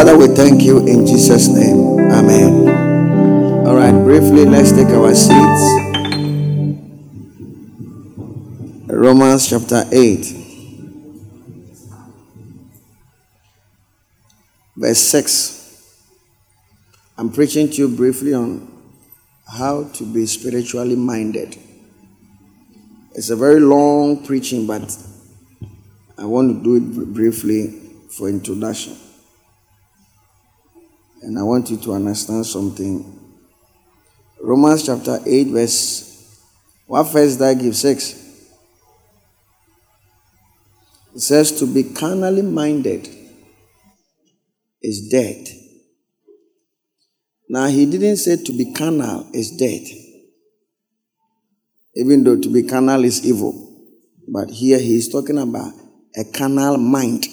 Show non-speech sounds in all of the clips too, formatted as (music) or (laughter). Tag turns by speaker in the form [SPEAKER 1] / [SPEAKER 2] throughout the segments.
[SPEAKER 1] Father, we thank you in Jesus' name. Amen. All right, briefly, let's take our seats. Romans chapter 8, verse 6. I'm preaching to you briefly on how to be spiritually minded. It's a very long preaching, but I want to do it briefly for introduction. And I want you to understand something. Romans chapter 8, verse what verse that give? Six. It says to be carnally minded is dead. Now he didn't say to be carnal is dead. Even though to be carnal is evil. But here he is talking about a carnal mind.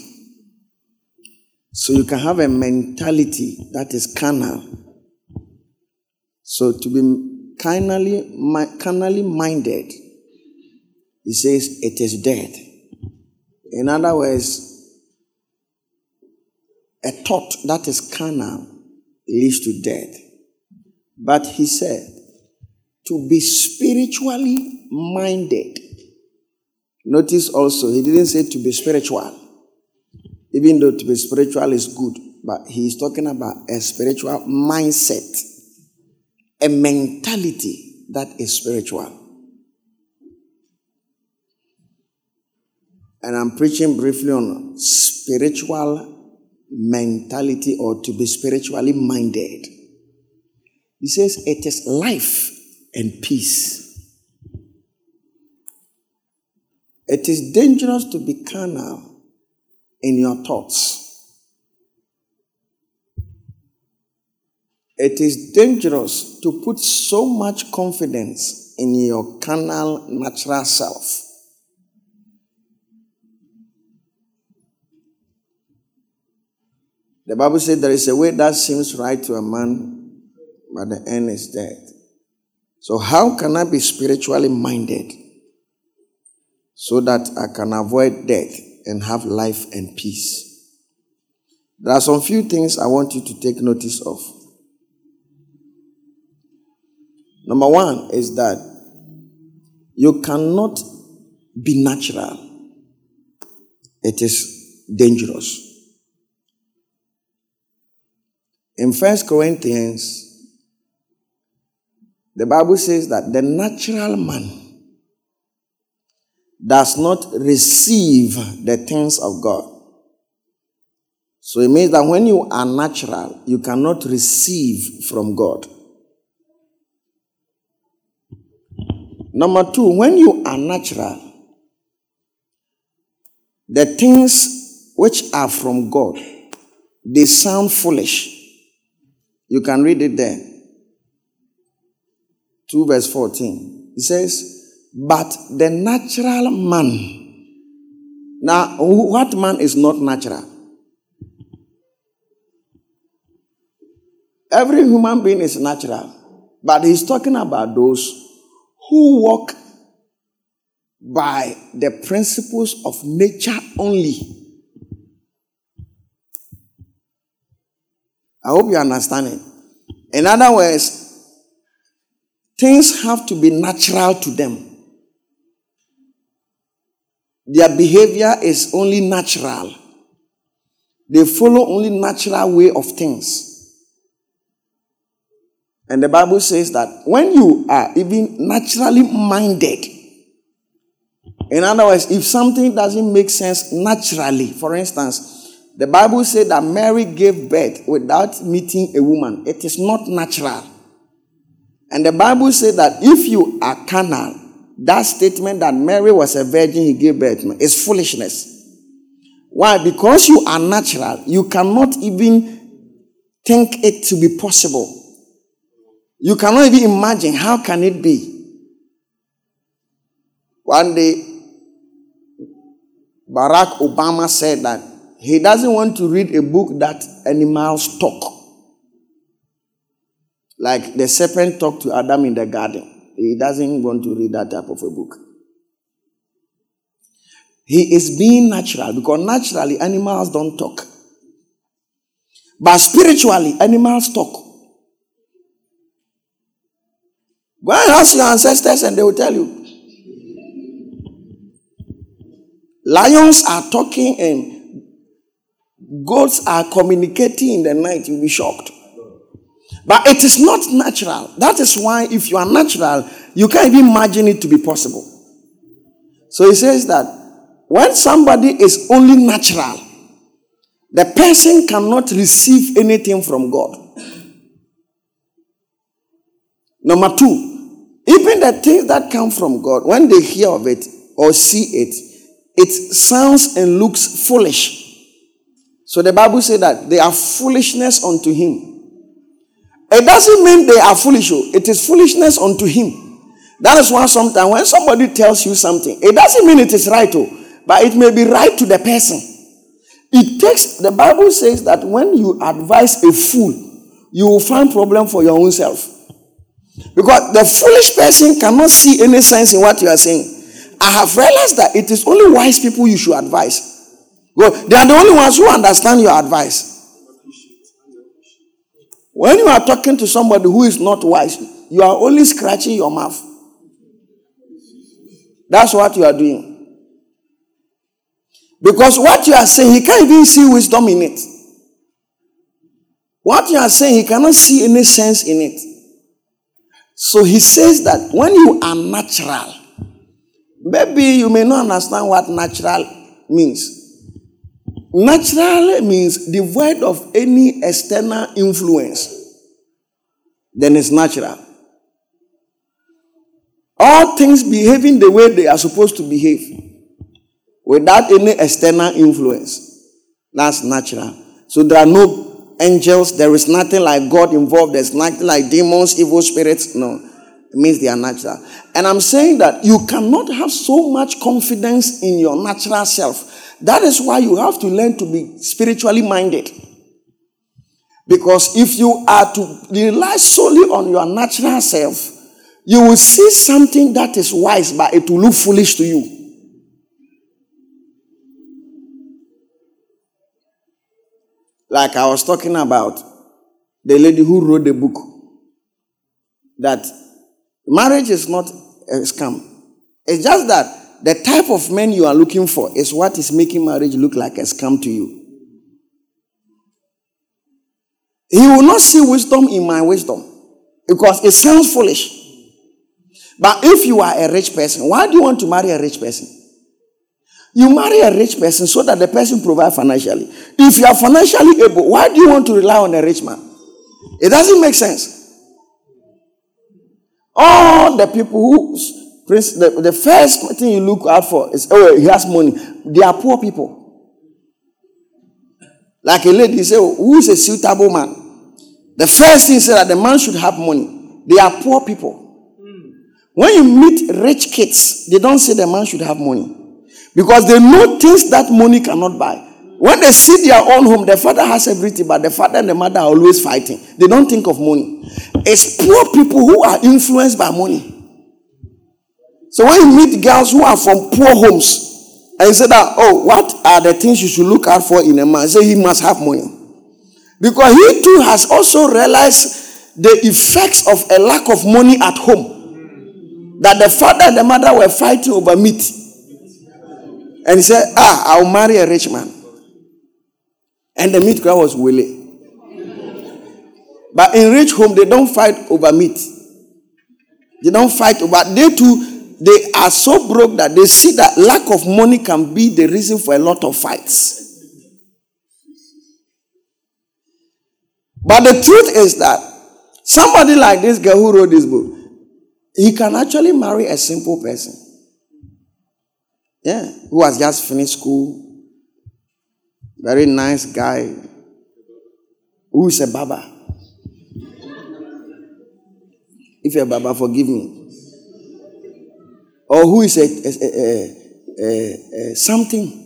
[SPEAKER 1] So you can have a mentality that is carnal. So to be carnally, carnally minded, he says it is dead. In other words, a thought that is carnal leads to death. But he said, to be spiritually minded. Notice also, he didn't say to be spiritual. Even though to be spiritual is good, but he is talking about a spiritual mindset, a mentality that is spiritual. And I'm preaching briefly on spiritual mentality or to be spiritually minded. He says it is life and peace. It is dangerous to be carnal in your thoughts. It is dangerous to put so much confidence in your carnal, natural self. The Bible said there is a way that seems right to a man, but the end is death. So, how can I be spiritually minded so that I can avoid death and have life and peace? There are some few things I want you to take notice of. Number one is that you cannot be natural, it is dangerous. In First Corinthians, the Bible says that the natural man does not receive the things of God. So it means that when you are natural, you cannot receive from God. Number two, when you are natural, the things which are from God, they sound foolish. You can read it there. 2 verse 14. It says, But the natural man. Now, what man is not natural? Every human being is natural. But he's talking about those who walk by the principles of nature only. I hope you understand it. In other words, things have to be natural to them. Their behavior is only natural. They follow only natural way of things. And the Bible says that when you are even naturally minded, in other words, if something doesn't make sense naturally, for instance, the Bible said that Mary gave birth without meeting a woman. It is not natural. And the Bible said that if you are carnal, that statement that Mary was a virgin, he gave birth is foolishness. Why? Because you are natural, you cannot even think it to be possible. You cannot even imagine how can it be. One day, Barack Obama said that he doesn't want to read a book that animals talk. Like the serpent talked to Adam in the garden. He doesn't want to read that type of a book. He is being natural because naturally animals don't talk. But spiritually, animals talk. Go and ask your ancestors and they will tell you. Lions are talking and goats are communicating in the night. You'll be shocked. But it is not natural. That is why, if you are natural, you can't even imagine it to be possible. So he says that when somebody is only natural, the person cannot receive anything from God. Number two, even the things that come from God, when they hear of it or see it, it sounds and looks foolish. So the Bible says that they are foolishness unto him. It doesn't mean they are foolish, oh. it is foolishness unto him. That is why sometimes when somebody tells you something, it doesn't mean it is right, oh, but it may be right to the person. It takes, the Bible says that when you advise a fool, you will find problem for your own self. Because the foolish person cannot see any sense in what you are saying. I have realized that it is only wise people you should advise. Well, they are the only ones who understand your advice. When you are talking to somebody who is not wise, you are only scratching your mouth. That's what you are doing. Because what you are saying, he can't even see wisdom in it. What you are saying, he cannot see any sense in it. So he says that when you are natural, maybe you may not understand what natural means. Natural means devoid of any external influence. Then it's natural. All things behaving the way they are supposed to behave without any external influence. That's natural. So there are no angels, there is nothing like God involved, there's nothing like demons, evil spirits. No, it means they are natural. And I'm saying that you cannot have so much confidence in your natural self. That is why you have to learn to be spiritually minded. Because if you are to rely solely on your natural self, you will see something that is wise, but it will look foolish to you. Like I was talking about the lady who wrote the book that marriage is not a scam. It's just that the type of man you are looking for is what is making marriage look like a scam to you. He will not see wisdom in my wisdom because it sounds foolish. But if you are a rich person, why do you want to marry a rich person? You marry a rich person so that the person provide financially. If you are financially able, why do you want to rely on a rich man? It doesn't make sense. All the people who the, the first thing you look out for is oh he has money. They are poor people. Like a lady say, who is a suitable man? The first thing is that the man should have money. They are poor people. When you meet rich kids, they don't say the man should have money. Because they know things that money cannot buy. When they see their own home, the father has everything, but the father and the mother are always fighting. They don't think of money. It's poor people who are influenced by money. So when you meet girls who are from poor homes, and you say that, oh, what are the things you should look out for in a man? Say he must have money. Because he too has also realized the effects of a lack of money at home. That the father and the mother were fighting over meat. And he said, Ah, I'll marry a rich man. And the meat crowd was willing. But in rich home, they don't fight over meat. They don't fight over they too, they are so broke that they see that lack of money can be the reason for a lot of fights. But the truth is that somebody like this girl who wrote this book, he can actually marry a simple person. Yeah, who has just finished school. Very nice guy. Who is a Baba? If you're a Baba, forgive me. Or who is a, a, a, something?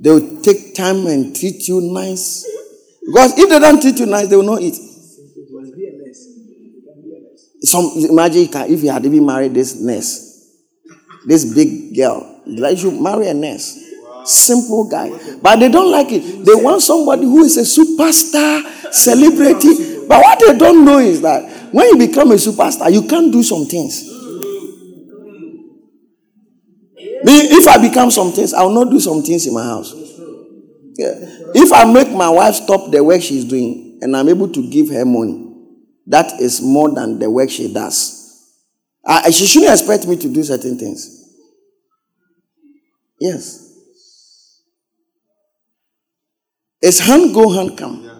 [SPEAKER 1] They will take time and treat you nice. Because if they don't treat you nice, they will not eat. Some imagine if you had even married this nurse this big girl. Like you marry a nurse. Simple guy. But they don't like it. They want somebody who is a superstar, celebrity. But what they don't know is that when you become a superstar, you can't do some things. If I become some things, I will not do some things in my house. Yeah. If I make my wife stop the work she's doing and I'm able to give her money, that is more than the work she does. I, she shouldn't expect me to do certain things. Yes. It's hand go, hand come.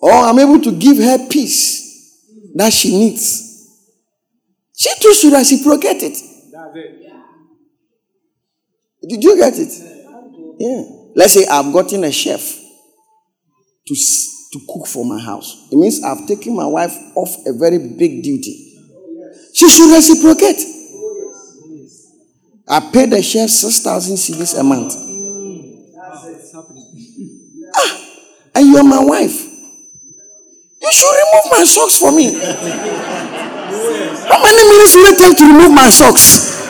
[SPEAKER 1] Or I'm able to give her peace that she needs. She too should reciprocate it. Did you get it? Yeah. Let's say I've gotten a chef to, to cook for my house. It means I've taken my wife off a very big duty. She should reciprocate. I pay the chef 6,000 cedis a month. Ah, and you're my wife. You should remove my socks for me. How many minutes will it take to remove my socks?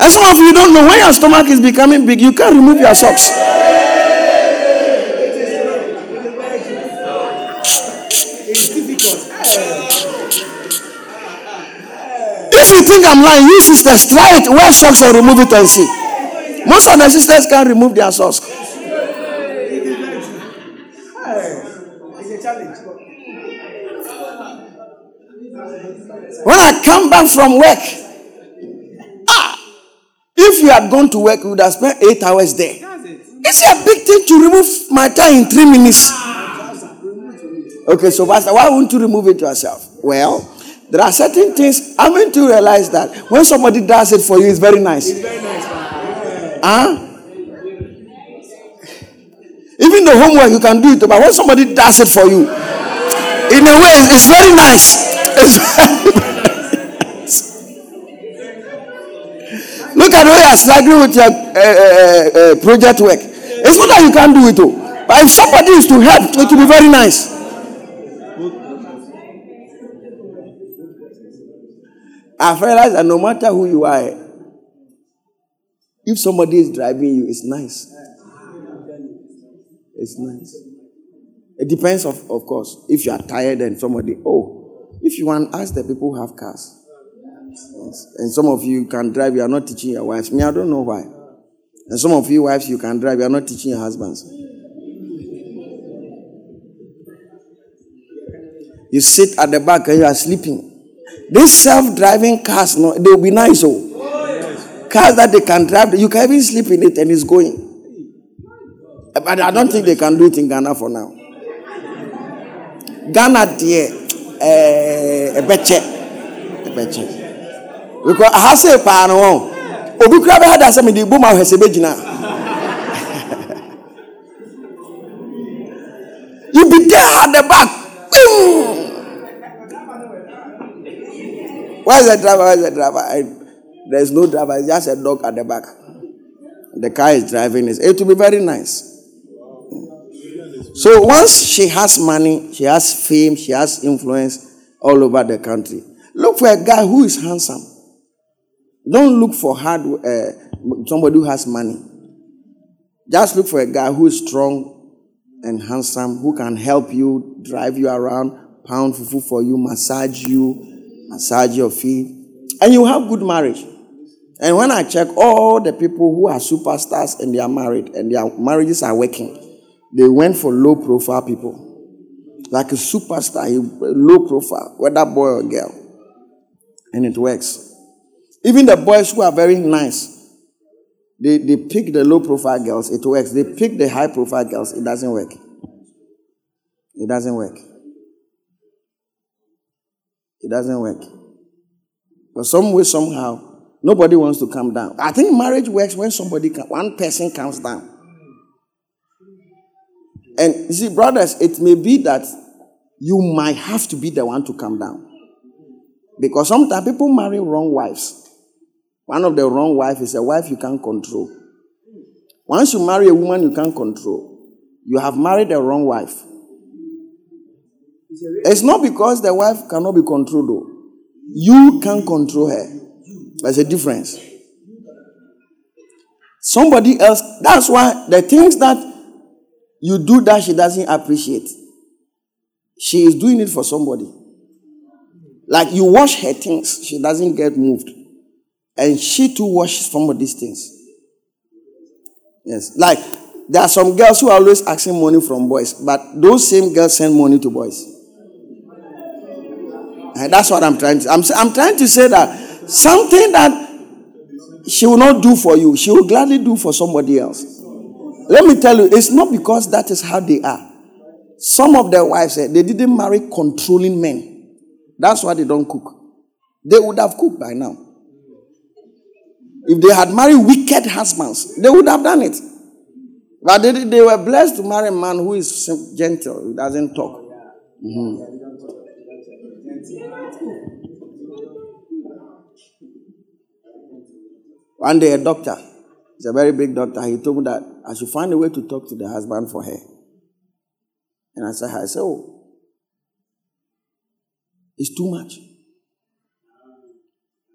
[SPEAKER 1] And some of you don't know when your stomach is becoming big, you can't remove your socks. If you think I'm lying, you sisters try it. Wear socks and remove it and see. Most of the sisters can't remove their socks. When I come back from work, ah, if you had gone to work, you would have spent eight hours there. It's a big thing to remove my tie in three minutes. Okay, so Pastor, why won't you remove it yourself? Well, there are certain things. I mean to realize that when somebody does it for you, it's very nice. It's very nice. Huh? Even the homework you can do it, but when somebody does it for you, in a way, it's very nice. (laughs) Look at how you are struggling with your uh, uh, project work. It's not that you can't do it, though. But if somebody is to help, it will be very nice. I've realized that no matter who you are, if somebody is driving you, it's nice. It's nice. It depends, of, of course. If you are tired and somebody, oh, if you want, ask the people who have cars. Yes. And some of you can drive, you are not teaching your wives. Me, I don't know why. And some of you wives, you can drive, you are not teaching your husbands. You sit at the back and you are sleeping. These self-driving cars, no, they'll be nice. Oh. Cars that they can drive, you can even sleep in it and it's going. But I don't think they can do it in Ghana for now. Ghana, dear, Eh, betche, a betche because aha se paa no. Wɔn obi kura bɛ ha da sɛ mi de bu ma ahwɛsɛ bɛ gyina you be there at the back. Boom where is the driver? Where is the driver? There is no driver. It's just a dog at the back. The car is driving. It it will be very nice. So once she has money, she has fame, she has influence all over the country. Look for a guy who is handsome. Don't look for hard uh, somebody who has money. Just look for a guy who is strong and handsome, who can help you, drive you around, pound fufu for you, massage you, massage your feet, and you have good marriage. And when I check all the people who are superstars and they are married and their marriages are working, they went for low profile people. Like a superstar, low profile, whether boy or girl. And it works. Even the boys who are very nice, they, they pick the low profile girls, it works. They pick the high profile girls, it doesn't work. It doesn't work. It doesn't work. But some way, somehow, nobody wants to come down. I think marriage works when somebody, one person comes down. And you see, brothers, it may be that you might have to be the one to come down. Because sometimes people marry wrong wives. One of the wrong wife is a wife you can't control. Once you marry a woman you can't control, you have married a wrong wife. It's not because the wife cannot be controlled, though. You can't control her. There's a difference. Somebody else, that's why the things that you do that she doesn't appreciate, she is doing it for somebody. Like you wash her things, she doesn't get moved. And she too washes some of these things. Yes. Like there are some girls who are always asking money from boys, but those same girls send money to boys. And that's what I'm trying to I'm, I'm trying to say that something that she will not do for you, she will gladly do for somebody else. Let me tell you, it's not because that is how they are. Some of their wives, eh, they didn't marry controlling men. That's why they don't cook. They would have cooked by now. If they had married wicked husbands, they would have done it. But they, they were blessed to marry a man who is gentle, who doesn't talk. Mm-hmm. One day, a doctor, he's a very big doctor, he told me that I should find a way to talk to the husband for her. And I said, I said, oh, it's too much.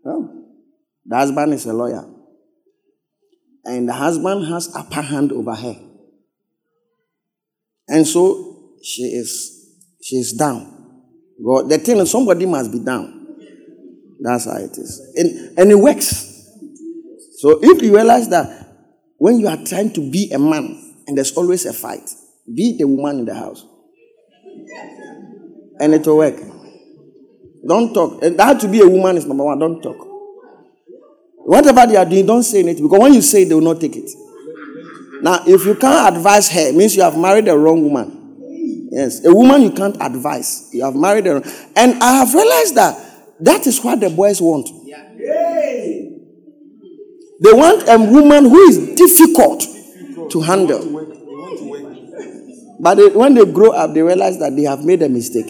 [SPEAKER 1] Well, the husband is a lawyer. And the husband has upper hand over her. And so she is she is down. God, the thing is somebody must be down. That's how it is. And, and it works. So if you realize that when you are trying to be a man and there's always a fight, be the woman in the house. And it will work. Don't talk. And that to be a woman is number one. Don't talk. Whatever they are doing, don't say anything. Because when you say it, they will not take it. Now, if you can't advise her, it means you have married the wrong woman. Yes. A woman you can't advise. You have married wrong. And I have realized that that is what the boys want. They want a woman who is difficult to handle. But when they grow up, they realize that they have made a mistake.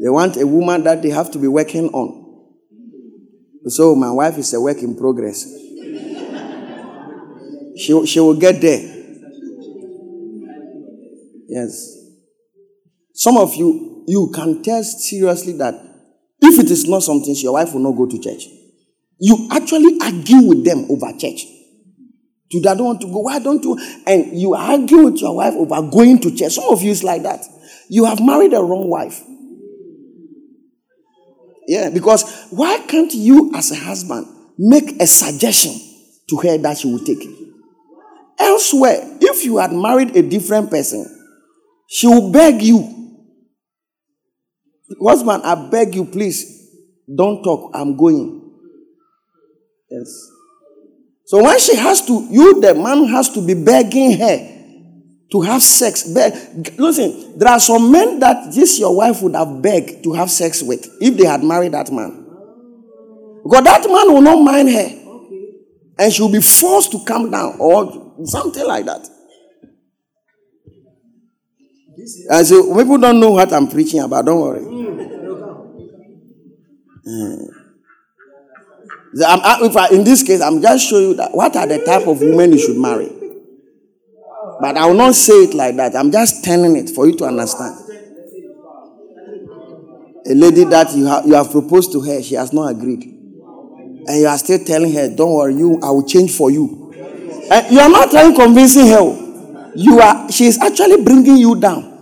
[SPEAKER 1] They want a woman that they have to be working on. So my wife is a work in progress. She, she will get there. Yes. Some of you, you can tell seriously that if it is not something, your wife will not go to church. You actually argue with them over church. You don't want to go. Why don't you? And you argue with your wife over going to church. Some of you is like that. You have married a wrong wife. Yeah, because why can't you, as a husband, make a suggestion to her that she will take? Elsewhere, if you had married a different person, she will beg you Husband, I beg you, please, don't talk. I'm going. Yes. So when she has to, you, the man, has to be begging her to have sex. Beg. Listen, there are some men that this your wife would have begged to have sex with if they had married that man. Because that man will not mind her. And she'll be forced to come down or something like that. I say, people don't know what I'm preaching about. Don't worry. Mm. I, in this case, I'm just showing you that what are the type of women you should marry. But I will not say it like that. I'm just telling it for you to understand. A lady that you have, you have proposed to her, she has not agreed. And you are still telling her, don't worry, you, I will change for you. And you are not trying convincing her. You are, she is actually bringing you down.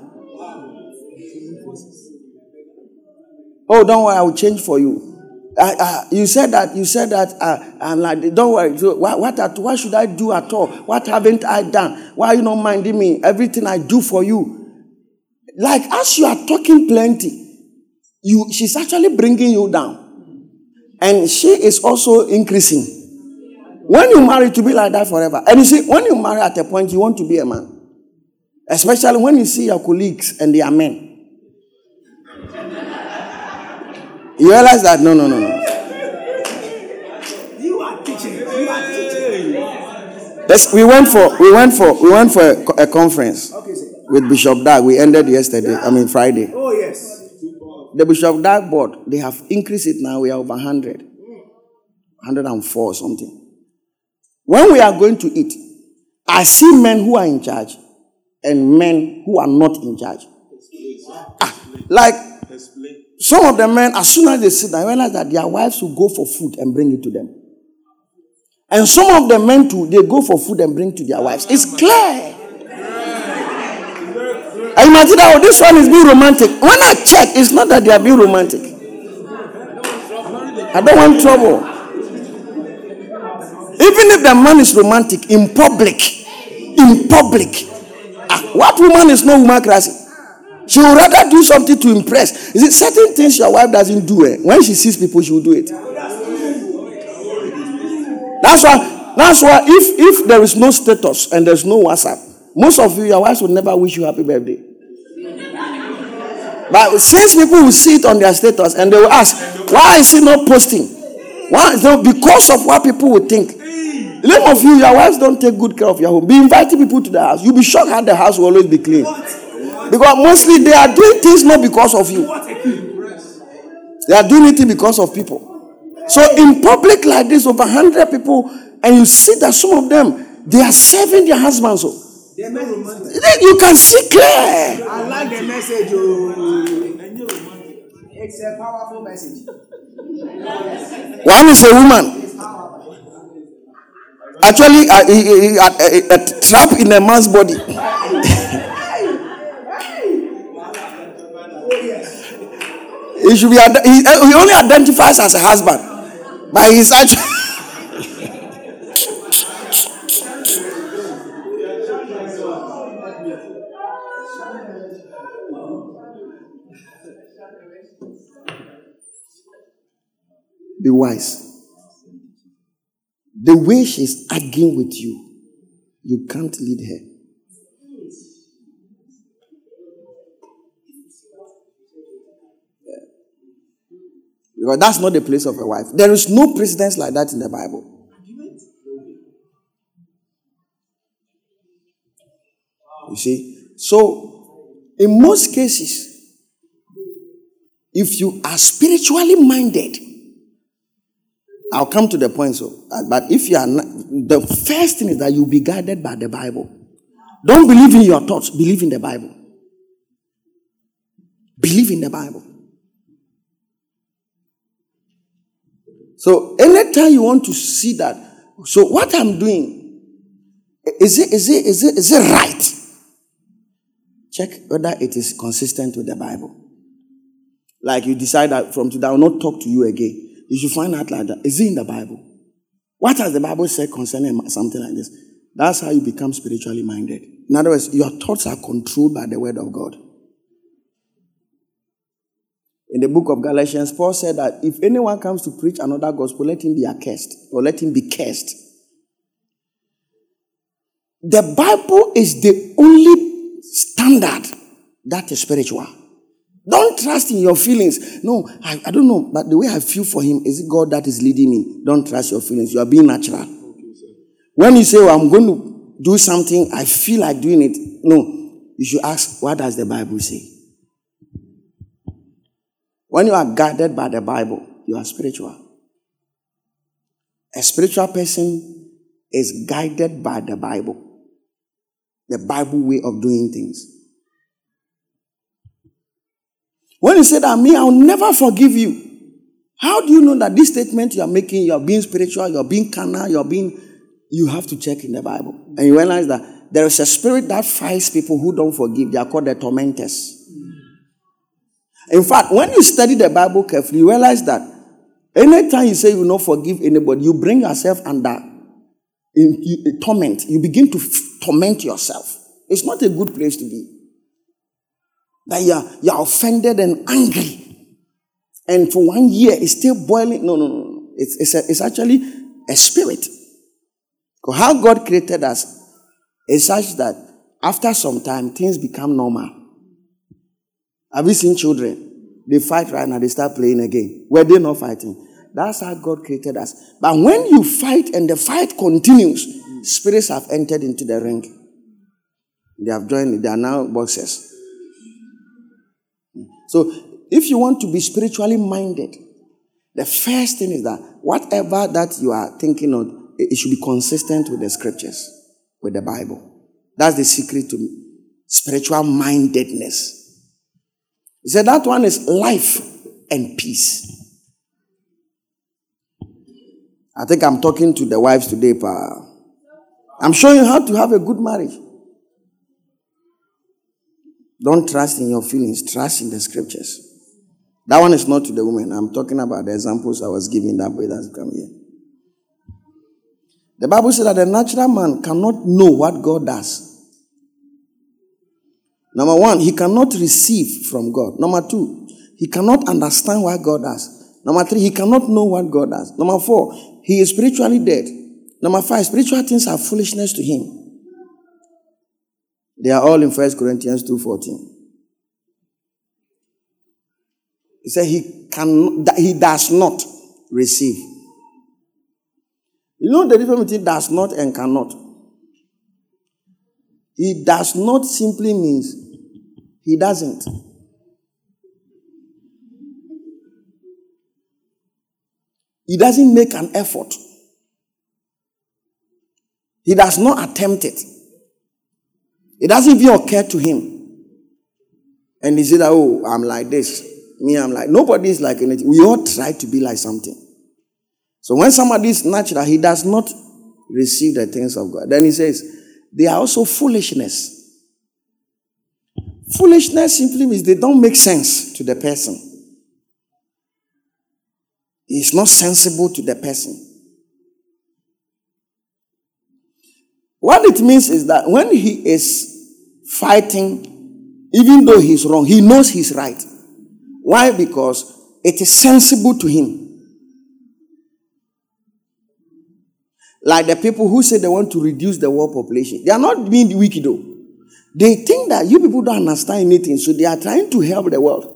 [SPEAKER 1] Oh, don't worry, I will change for you. You said that. You said that. Uh, like, don't worry. So what, what, what should I do at all? What haven't I done? Why are you not minding me? Everything I do for you. Like as you are talking plenty, you she's actually bringing you down, and she is also increasing. When you marry to be like that forever, and you see, when you marry at a point, you want to be a man, especially when you see your colleagues and they are men. You realize that? No, no, no, no. You are teaching. You are teaching. Yes, we went for we went for we went for a, a conference okay, with Bishop Dag. We ended yesterday. Yeah. I mean Friday.
[SPEAKER 2] Oh yes.
[SPEAKER 1] The Bishop Dag board they have increased it now. We are over hundred, hundred and four something. When we are going to eat, I see men who are in charge and men who are not in charge. Ah, like Some of the men, as soon as they sit down, realize that their wives will go for food and bring it to them. And some of the men too, they go for food and bring to their wives. It's clear. I imagine that oh, this one is being romantic. When I check, it's not that they are being romantic. I don't want trouble. Even if the man is romantic in public, in public, ah, what woman is no woman crazy? She would rather do something to impress. Is it certain things your wife doesn't do? Eh? When she sees people, she will do it. That's why. That's why. If if there is no status and there's no WhatsApp, most of you, your wives will never wish you happy birthday. But since people will see it on their status and they will ask, why is he not posting? Why? So because of what people will think. Name of you, your wives don't take good care of your home. Be inviting people to the house. You'll be shocked how the house will always be clean. Because mostly they are doing things not because of you. They are doing it because of people. So in public like this, over 100 people, and you see that some of them, they are serving their husbands. Oh. So. You can see clear.
[SPEAKER 2] I like the message. Oh. It's a powerful message.
[SPEAKER 1] One is a woman. Actually, a, a, a, a trap in a man's body. (laughs) he should be. He, eh, he only identifies as a husband, but he's actually. (laughs) be wise. The way she's arguing with you, you can't lead her. Because that's not the place of a wife. There is no precedence like that in the Bible. You see? So, in most cases, if you are spiritually minded, I'll come to the point. So, uh, but if you are not, the first thing is that you'll be guided by the Bible. Don't believe in your thoughts, believe in the Bible. Believe in the Bible. So anytime you want to see that, so what I'm doing, is it is it is it is it right? Check whether it is consistent with the Bible. Like you decide that from today I will not talk to you again. You should find out like that. Is it in the Bible? What has the Bible said concerning something like this? That's how you become spiritually minded. In other words, your thoughts are controlled by the word of God. In the book of Galatians, Paul said that if anyone comes to preach another gospel, let him be accursed or let him be cursed. The Bible is the only standard that is spiritual. Don't trust in your feelings. No, I, I don't know, but the way I feel for him, is it God that is leading me? Don't trust your feelings. You are being natural. When you say, well, I'm going to do something, I feel like doing it. No, you should ask, what does the Bible say? When you are guided by the Bible, you are spiritual. A spiritual person is guided by the Bible, the Bible way of doing things. When you say that, me, I'll never forgive you. How do you know that this statement you are making, you are being spiritual, you are being carnal, you are being, you have to check in the Bible. And you realize that there is a spirit that fights people who don't forgive. They are called the tormentors. In fact, when you study the Bible carefully, you realize that anytime you say you will not forgive anybody, you bring yourself under in, in, torment. You begin to f- torment yourself. It's not a good place to be. That you are, you are offended and angry. And for one year, it's still boiling. No, no, no. It's, it's, a, it's actually a spirit. How God created us is such that after some time, things become normal. Have you seen children? They fight right now, they start playing again. Were they not fighting? That's how God created us. But when you fight and the fight continues, spirits have entered into the ring. They have joined, they are now boxers. So if you want to be spiritually minded, the first thing is that whatever that you are thinking of, it should be consistent with the scriptures, with the Bible. That's the secret to spiritual mindedness. He said that one is life and peace. I think I'm talking to the wives today, pa. I'm showing you how to have a good marriage. Don't trust in your feelings, trust in the scriptures. That one is not to the woman. I'm talking about the examples I was giving that boy that's come here. The Bible says that the natural man cannot know what God does. Number one, he cannot receive from God. Number two, he cannot understand what God does. Number three, he cannot know what God does. Number four, he is spiritually dead. Number five, spiritual things are foolishness to him. They are all in 1 Corinthians 2.14. He said he can he does not receive. You know the difference between does not and cannot. He does not simply means he doesn't. He doesn't make an effort. He does not attempt it. It doesn't even occur to him. And he said, Oh, I'm like this. Me, I'm like, nobody is like anything. We all try to be like something. So when somebody is natural, he does not receive the things of God. Then he says, they are also foolishness. Foolishness simply means they don't make sense to the person. It's not sensible to the person. What it means is that when he is fighting, even though he's wrong, he knows he's right. Why? Because it is sensible to him. Like the people who say they want to reduce the world population. They are not being wicked though. They think that you people don't understand anything, so they are trying to help the world.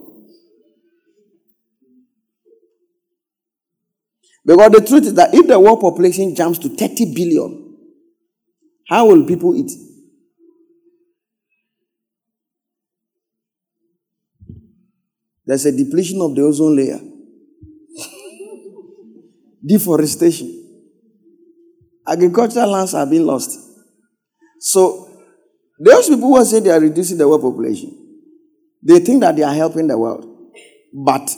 [SPEAKER 1] Because the truth is that if the world population jumps to 30 billion, how will people eat? There's a depletion of the ozone layer. (laughs) Deforestation. Agricultural lands are being lost. So, those people who say they are reducing the world population, they think that they are helping the world. But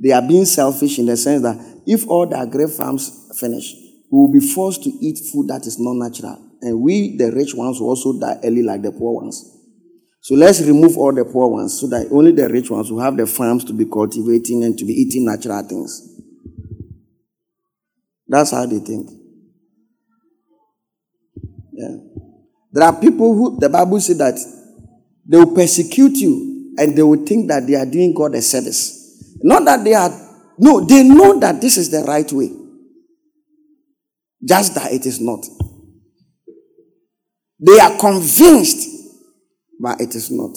[SPEAKER 1] they are being selfish in the sense that if all the agri farms finish, we will be forced to eat food that is not natural. And we, the rich ones, will also die early like the poor ones. So let's remove all the poor ones so that only the rich ones will have the farms to be cultivating and to be eating natural things. That's how they think. Yeah. There are people who the Bible says that they will persecute you and they will think that they are doing God a service. Not that they are, no, they know that this is the right way. Just that it is not. They are convinced but it is not.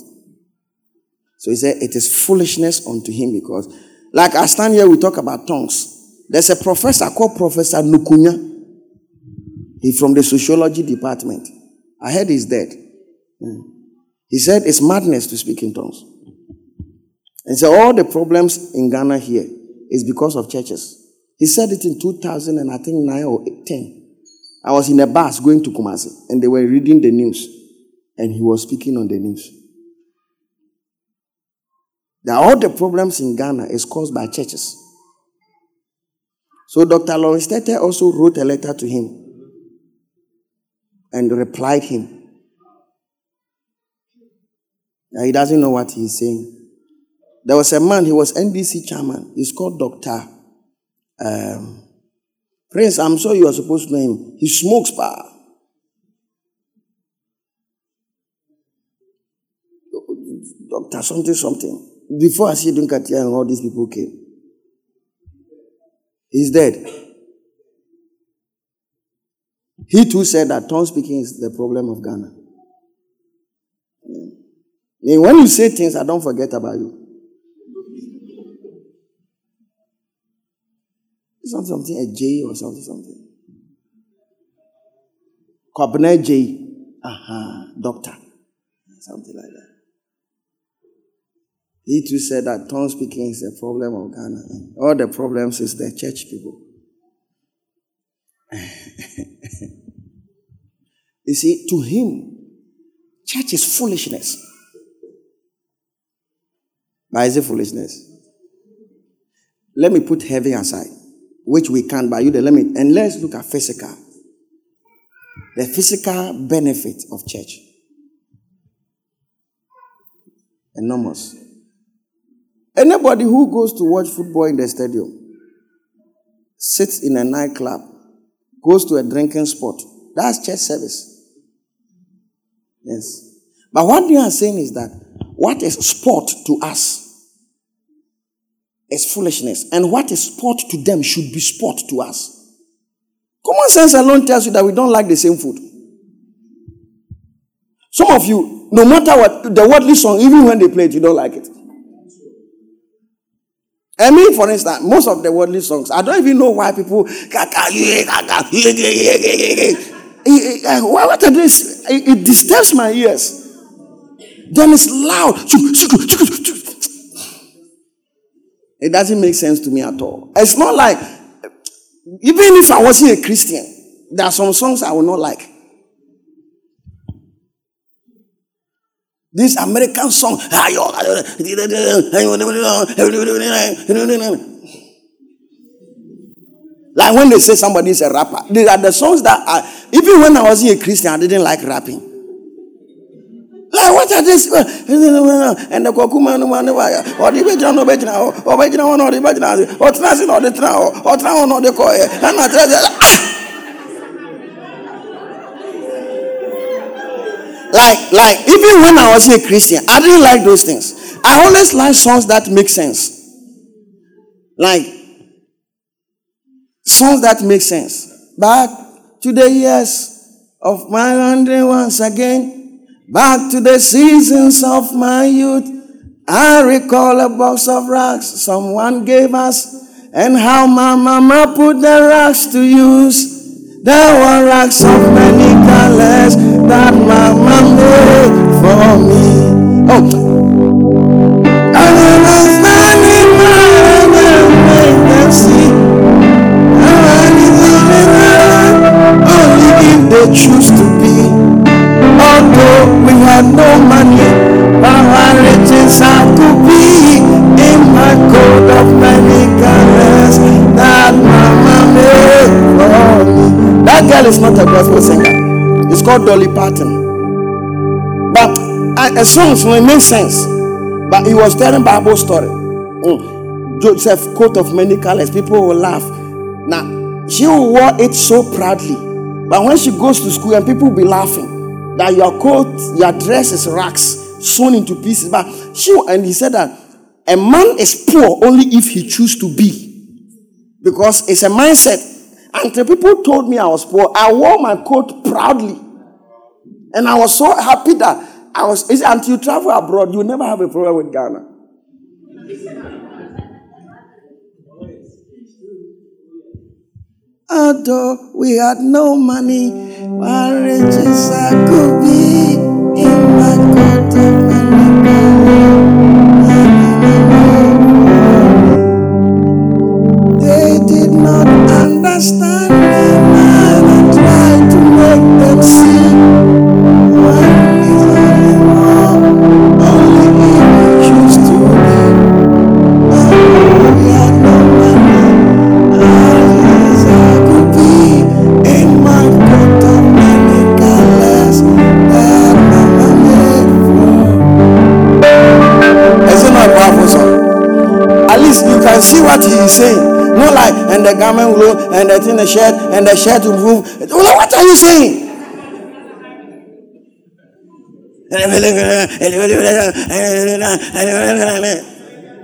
[SPEAKER 1] So he said, it is foolishness unto him because, like I stand here, we talk about tongues. There's a professor called Professor Nukunya. He's from the sociology department. I heard he's dead. Hmm. He said it's madness to speak in tongues. And so all the problems in Ghana here is because of churches. He said it in 2000 and I think 9 or 10. I was in a bus going to Kumasi and they were reading the news and he was speaking on the news. That all the problems in Ghana is caused by churches. So Dr. Lawrence Tetteh also wrote a letter to him and replied him. Now he doesn't know what he's saying. There was a man, he was NDC chairman. He's called Dr. Um, Prince, I'm sure you are supposed to know him. He smokes power. Doctor something something. Before Asiedu Nketia and all these people came. He's dead. He too said that tongue speaking is the problem of Ghana. Yeah. when you say things, I don't forget about you. Something, something, a J or something, something. Kwabena Adjei. Aha, doctor. Something like that. He too said that tongue speaking is the problem of Ghana. All the problems is the church people. (laughs) you see, to him, church is foolishness. But is it foolishness? Let me put heavy aside, which we can't, but you let me and let's look at physical. The physical benefit of church. Enormous. Anybody who goes to watch football in the stadium, sits in a nightclub, goes to a drinking spot, that's church service. Yes. But what you are saying is that what is sport to us is foolishness, and what is sport to them should be sport to us. Common sense alone tells you that we don't like the same food. Some of you, no matter what the worldly song, even when they play it, you don't like it. I mean, for instance, most of the worldly songs, I don't even know why people. What are this? It disturbs my ears. Then it's loud. It doesn't make sense to me at all. It's not like, even if I wasn't a Christian, there are some songs I will not like. This American song, like when they say somebody is a rapper, they are the songs that are, even when I wasn't a Christian, I didn't like rapping. Like what are this? And the Kokuma or the Bejana no Bejana or Bejana or the Bejana or Trasin or the Trao or Trao or the Koy. And I Like, like, even when I was a Christian, I didn't like those things. I always like songs that make sense. Like, songs that make sense. Back to the years of my wandering once again. Back to the seasons of my youth. I recall a box of rocks someone gave us, and how my mama put the rocks to use. There were rocks of many that mama made for me. Oh, Dolly Parton. But uh, a song it makes sense. But he was telling Bible story. Mm. Joseph coat of many colors. People will laugh. Now she wore it so proudly. But when she goes to school and people will be laughing that your coat, your dress is rags, sewn into pieces. But she and he said that a man is poor only if he choose to be. Because it's a mindset until people told me I was poor, I wore my coat proudly. And I was so happy that I was, until you travel abroad, you never have a problem with Ghana. Although we had no money, our riches I could be in my coat of They did not understand the garment will, and the thing, the shirt, and the shirt will move. Oh, what are you saying?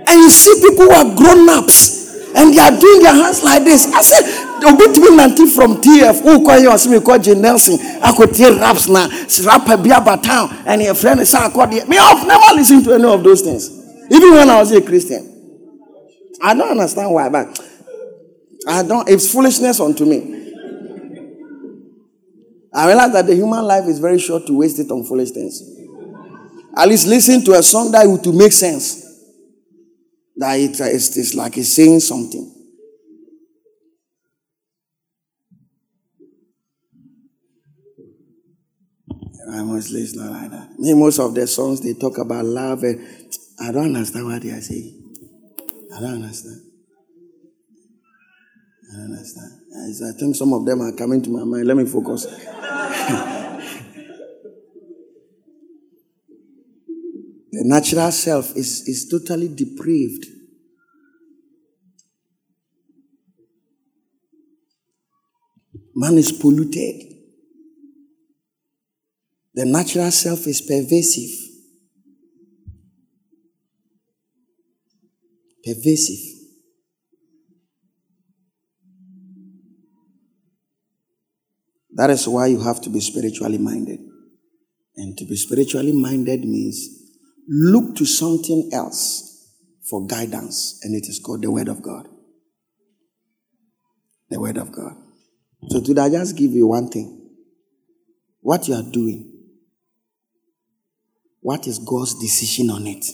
[SPEAKER 1] And you see people who are grown ups and they are doing their hands like this. I said, me nanti from TF. Who call you and see me call Jane Nelson. I could hear raps now. Rapper be about town. And your friend is I called Me, I've never listened to any of those things. Even when I was a Christian. I don't understand why, but I don't, it's foolishness unto me. I realize that the human life is very short to waste it on foolish things. At least listen to a song that would to make sense. That it uh, is it's like it's saying something. I must listen like that. Most of the songs they talk about love. I don't understand what they are saying. I don't understand. I understand. I think some of them are coming to my mind. Let me focus. (laughs) The natural self is, is totally depraved. Man is polluted. The natural self is pervasive. Pervasive. That is why you have to be spiritually minded. And to be spiritually minded means look to something else for guidance, and it is called the Word of God. The Word of God. So, today I just give you one thing what you are doing, what is God's decision on it?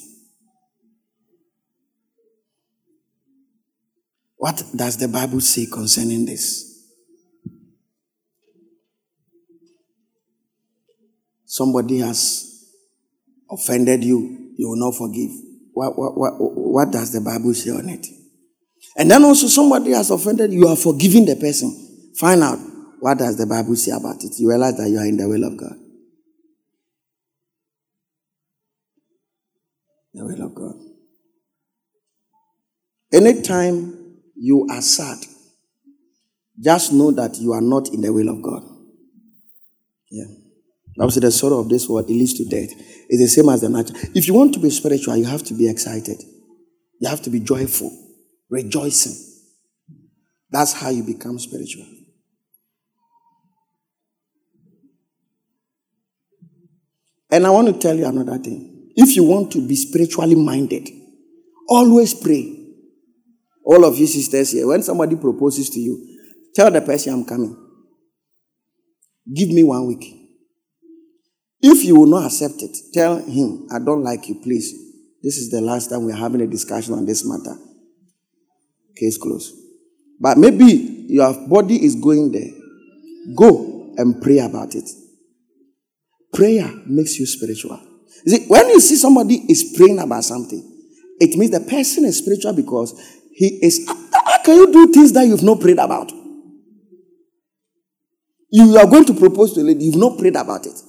[SPEAKER 1] What does the Bible say concerning this? Somebody has offended you, you will not forgive. What, what, what, what does the Bible say on it? And then also somebody has offended you, you are forgiving the person. Find out what does the Bible say about it. You realize that you are in the will of God. The will of God. Anytime you are sad, just know that you are not in the will of God. Yeah. Obviously, the sorrow of this world it leads to death. It's the same as the natural. If you want to be spiritual, you have to be excited. You have to be joyful, rejoicing. That's how you become spiritual. And I want to tell you another thing. If you want to be spiritually minded, always pray. All of you sisters here, when somebody proposes to you, tell the person I'm coming. Give me one week. If you will not accept it, tell him, I don't like you, please. This is the last time we're having a discussion on this matter. Case closed. But maybe your body is going there. Go and pray about it. Prayer makes you spiritual. You see, when you see somebody is praying about something, it means the person is spiritual because he is. How can you do things that you've not prayed about? You are going to propose to a lady, you've not prayed about it.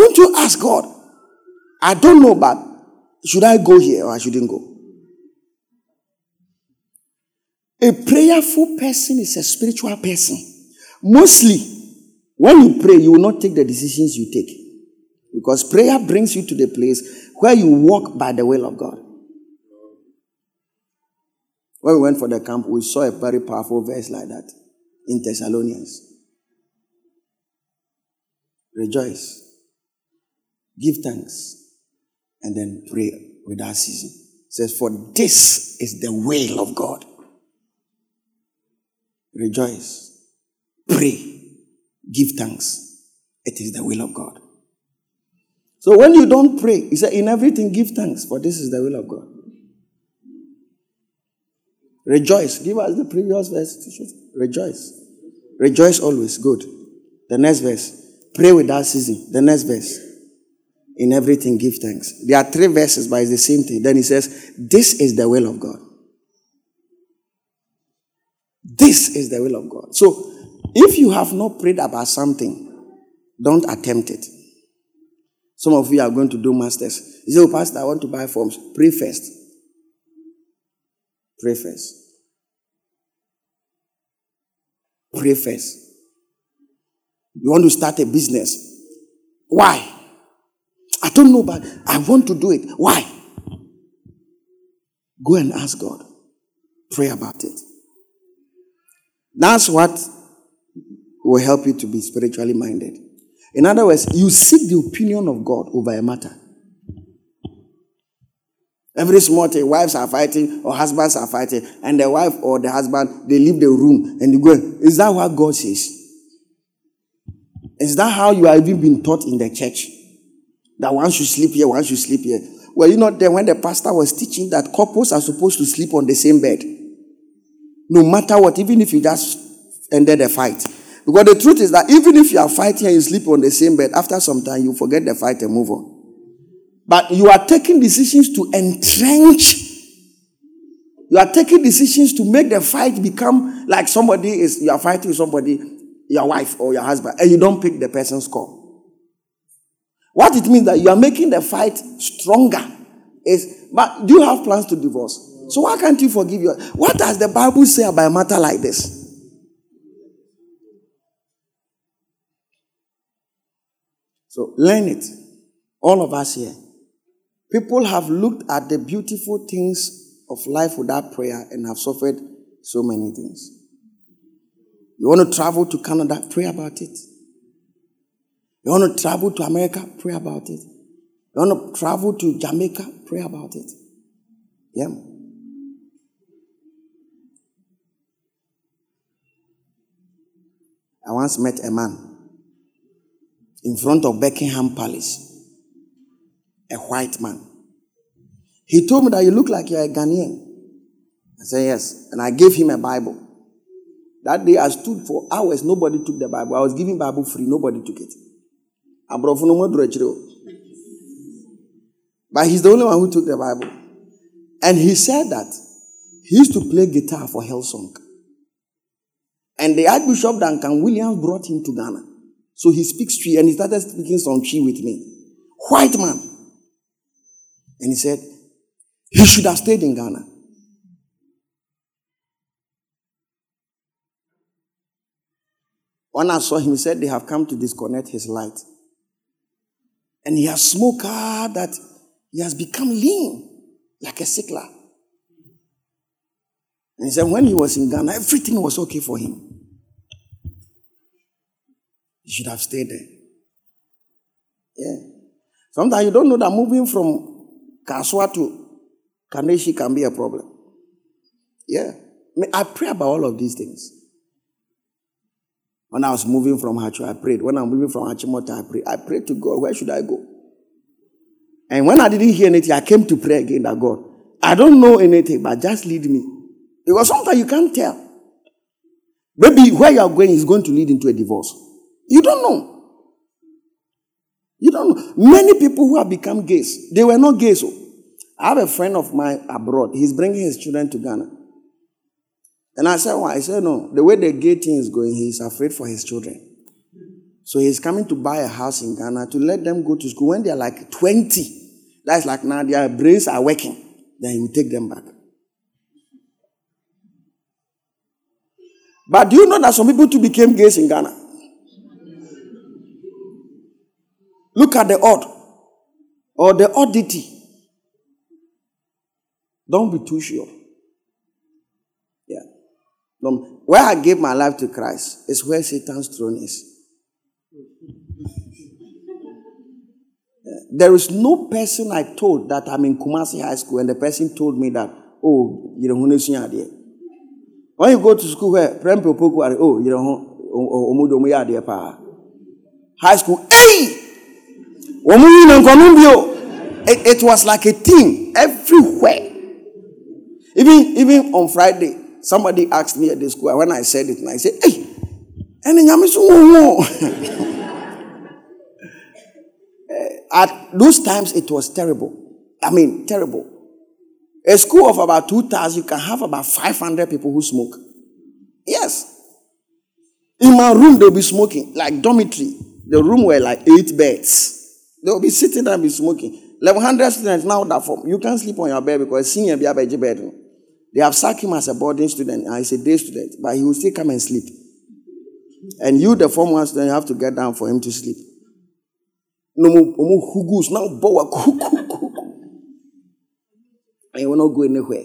[SPEAKER 1] Won't you ask God? I don't know, but should I go here or I shouldn't go? A prayerful person is a spiritual person. Mostly, when you pray, you will not take the decisions you take. Because prayer brings you to the place where you walk by the will of God. When we went for the camp, we saw a very powerful verse like that in Thessalonians. Rejoice. Give thanks and then pray without ceasing. Says, For this is the will of God. Rejoice, pray, give thanks. It is the will of God. So when you don't pray, he said, In everything give thanks, for this is the will of God. Rejoice. Give us the previous verse. Rejoice. Rejoice always. Good. The next verse. Pray without ceasing. The next verse. In everything, give thanks. There are three verses, but it's the same thing. Then he says, This is the will of God. This is the will of God. So, if you have not prayed about something, don't attempt it. Some of you are going to do masters. You say, Oh, Pastor, I want to buy forms. Pray first. Pray first. Pray first. You want to start a business. Why? I don't know, but I want to do it. Why? Go and ask God. Pray about it. That's what will help you to be spiritually minded. In other words, you seek the opinion of God over a matter. Every small thing, wives are fighting or husbands are fighting, and the wife or the husband they leave the room and they go. Is that what God says? Is that how you are even being taught in the church? That one should sleep here, one should sleep here. Well, you know, then when the pastor was teaching that couples are supposed to sleep on the same bed, no matter what, even if you just ended a fight. Because the truth is that even if you are fighting and you sleep on the same bed, after some time you forget the fight and move on. But you are taking decisions to entrench. You are taking decisions to make the fight become like somebody is, you are fighting somebody, your wife or your husband, and you don't pick the person's call. What it means that you are making the fight stronger is, but do you have plans to divorce? So why can't you forgive your? What does the Bible say about a matter like this? So learn it. All of us here. People have looked at the beautiful things of life without prayer and have suffered so many things. You want to travel to Canada? Pray about it. You want to travel to America? Pray about it. You want to travel to Jamaica? Pray about it. Yeah. I once met a man in front of Buckingham Palace, a white man. He told me that you look like you're a Ghanaian. I said, Yes. And I gave him a Bible. That day I stood for hours, nobody took the Bible. I was giving Bible free, nobody took it. But he's the only one who took the Bible. And he said that he used to play guitar for Hillsong. And the Archbishop Duncan Williams brought him to Ghana. So he speaks Twi and he started speaking some Twi with me. White man. And he said, he should have stayed in Ghana. When I saw him, he said they have come to disconnect his light. And he has smoked hard that he has become lean, like a sickler. And he said when he was in Ghana, everything was okay for him. He should have stayed there. Yeah. Sometimes you don't know that moving from Kasoa to Kaneshie can be a problem. Yeah. I pray about all of these things. When I was moving from Haatso, I prayed. When I'm moving from Achimota, I prayed. I prayed to God, where should I go? And when I didn't hear anything, I came to pray again that God, I don't know anything, but just lead me. Because sometimes you can't tell. Maybe where you are going is going to lead into a divorce. You don't know. You don't know. Many people who have become gays, they were not gays. Oh. I have a friend of mine abroad. He's bringing his children to Ghana. And I said, why? I said, no. The way the gay thing is going, he's afraid for his children. So he's coming to buy a house in Ghana to let them go to school when they're like 20. That's like now their brains are working. Then he will take them back. But do you know that some people too became gays in Ghana? Look at the odd or the oddity. Don't be too sure. Where I gave my life to Christ is where Satan's throne is. Eh, there is no person I told that I'm in Kumasi High School and the person told me that, oh, you don't know, when you go to school where Prem Popoku are, oh, you know, Omudo Muyade Pa. High school, hey! Oh. It, it was like a team everywhere. Even, even on Friday, Somebody asked me at the school, when I said it, and I said, hey, (laughs) eh, at those times it was terrible. I mean, terrible. A school of about 2,000, you can have about 500 people who smoke. Yes. In my room, they'll be smoking, like dormitory. The room were like eight beds. They'll be sitting there and be smoking. 1,100 students now that form. You can't sleep on your bed because senior be a bedroom. They have sacked him as a boarding student he's a day student, but he will still come and sleep. And you, the former one student, you have to get down for him to sleep. No more hugus, now boa (laughs) And he will not go anywhere.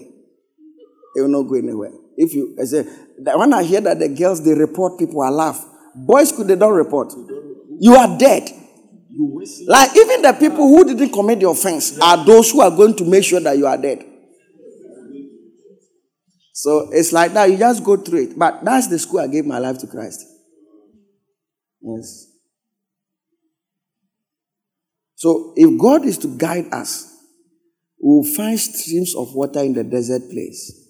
[SPEAKER 1] He will not go anywhere. If you I say when I hear that the girls they report people, I laugh. Boys could they don't report. You are dead. Like even the people who didn't commit the offense are those who are going to make sure that you are dead. So it's like that. You just go through it. But that's the school I gave my life to Christ. Yes. So if God is to guide us, we will find streams of water in the desert place.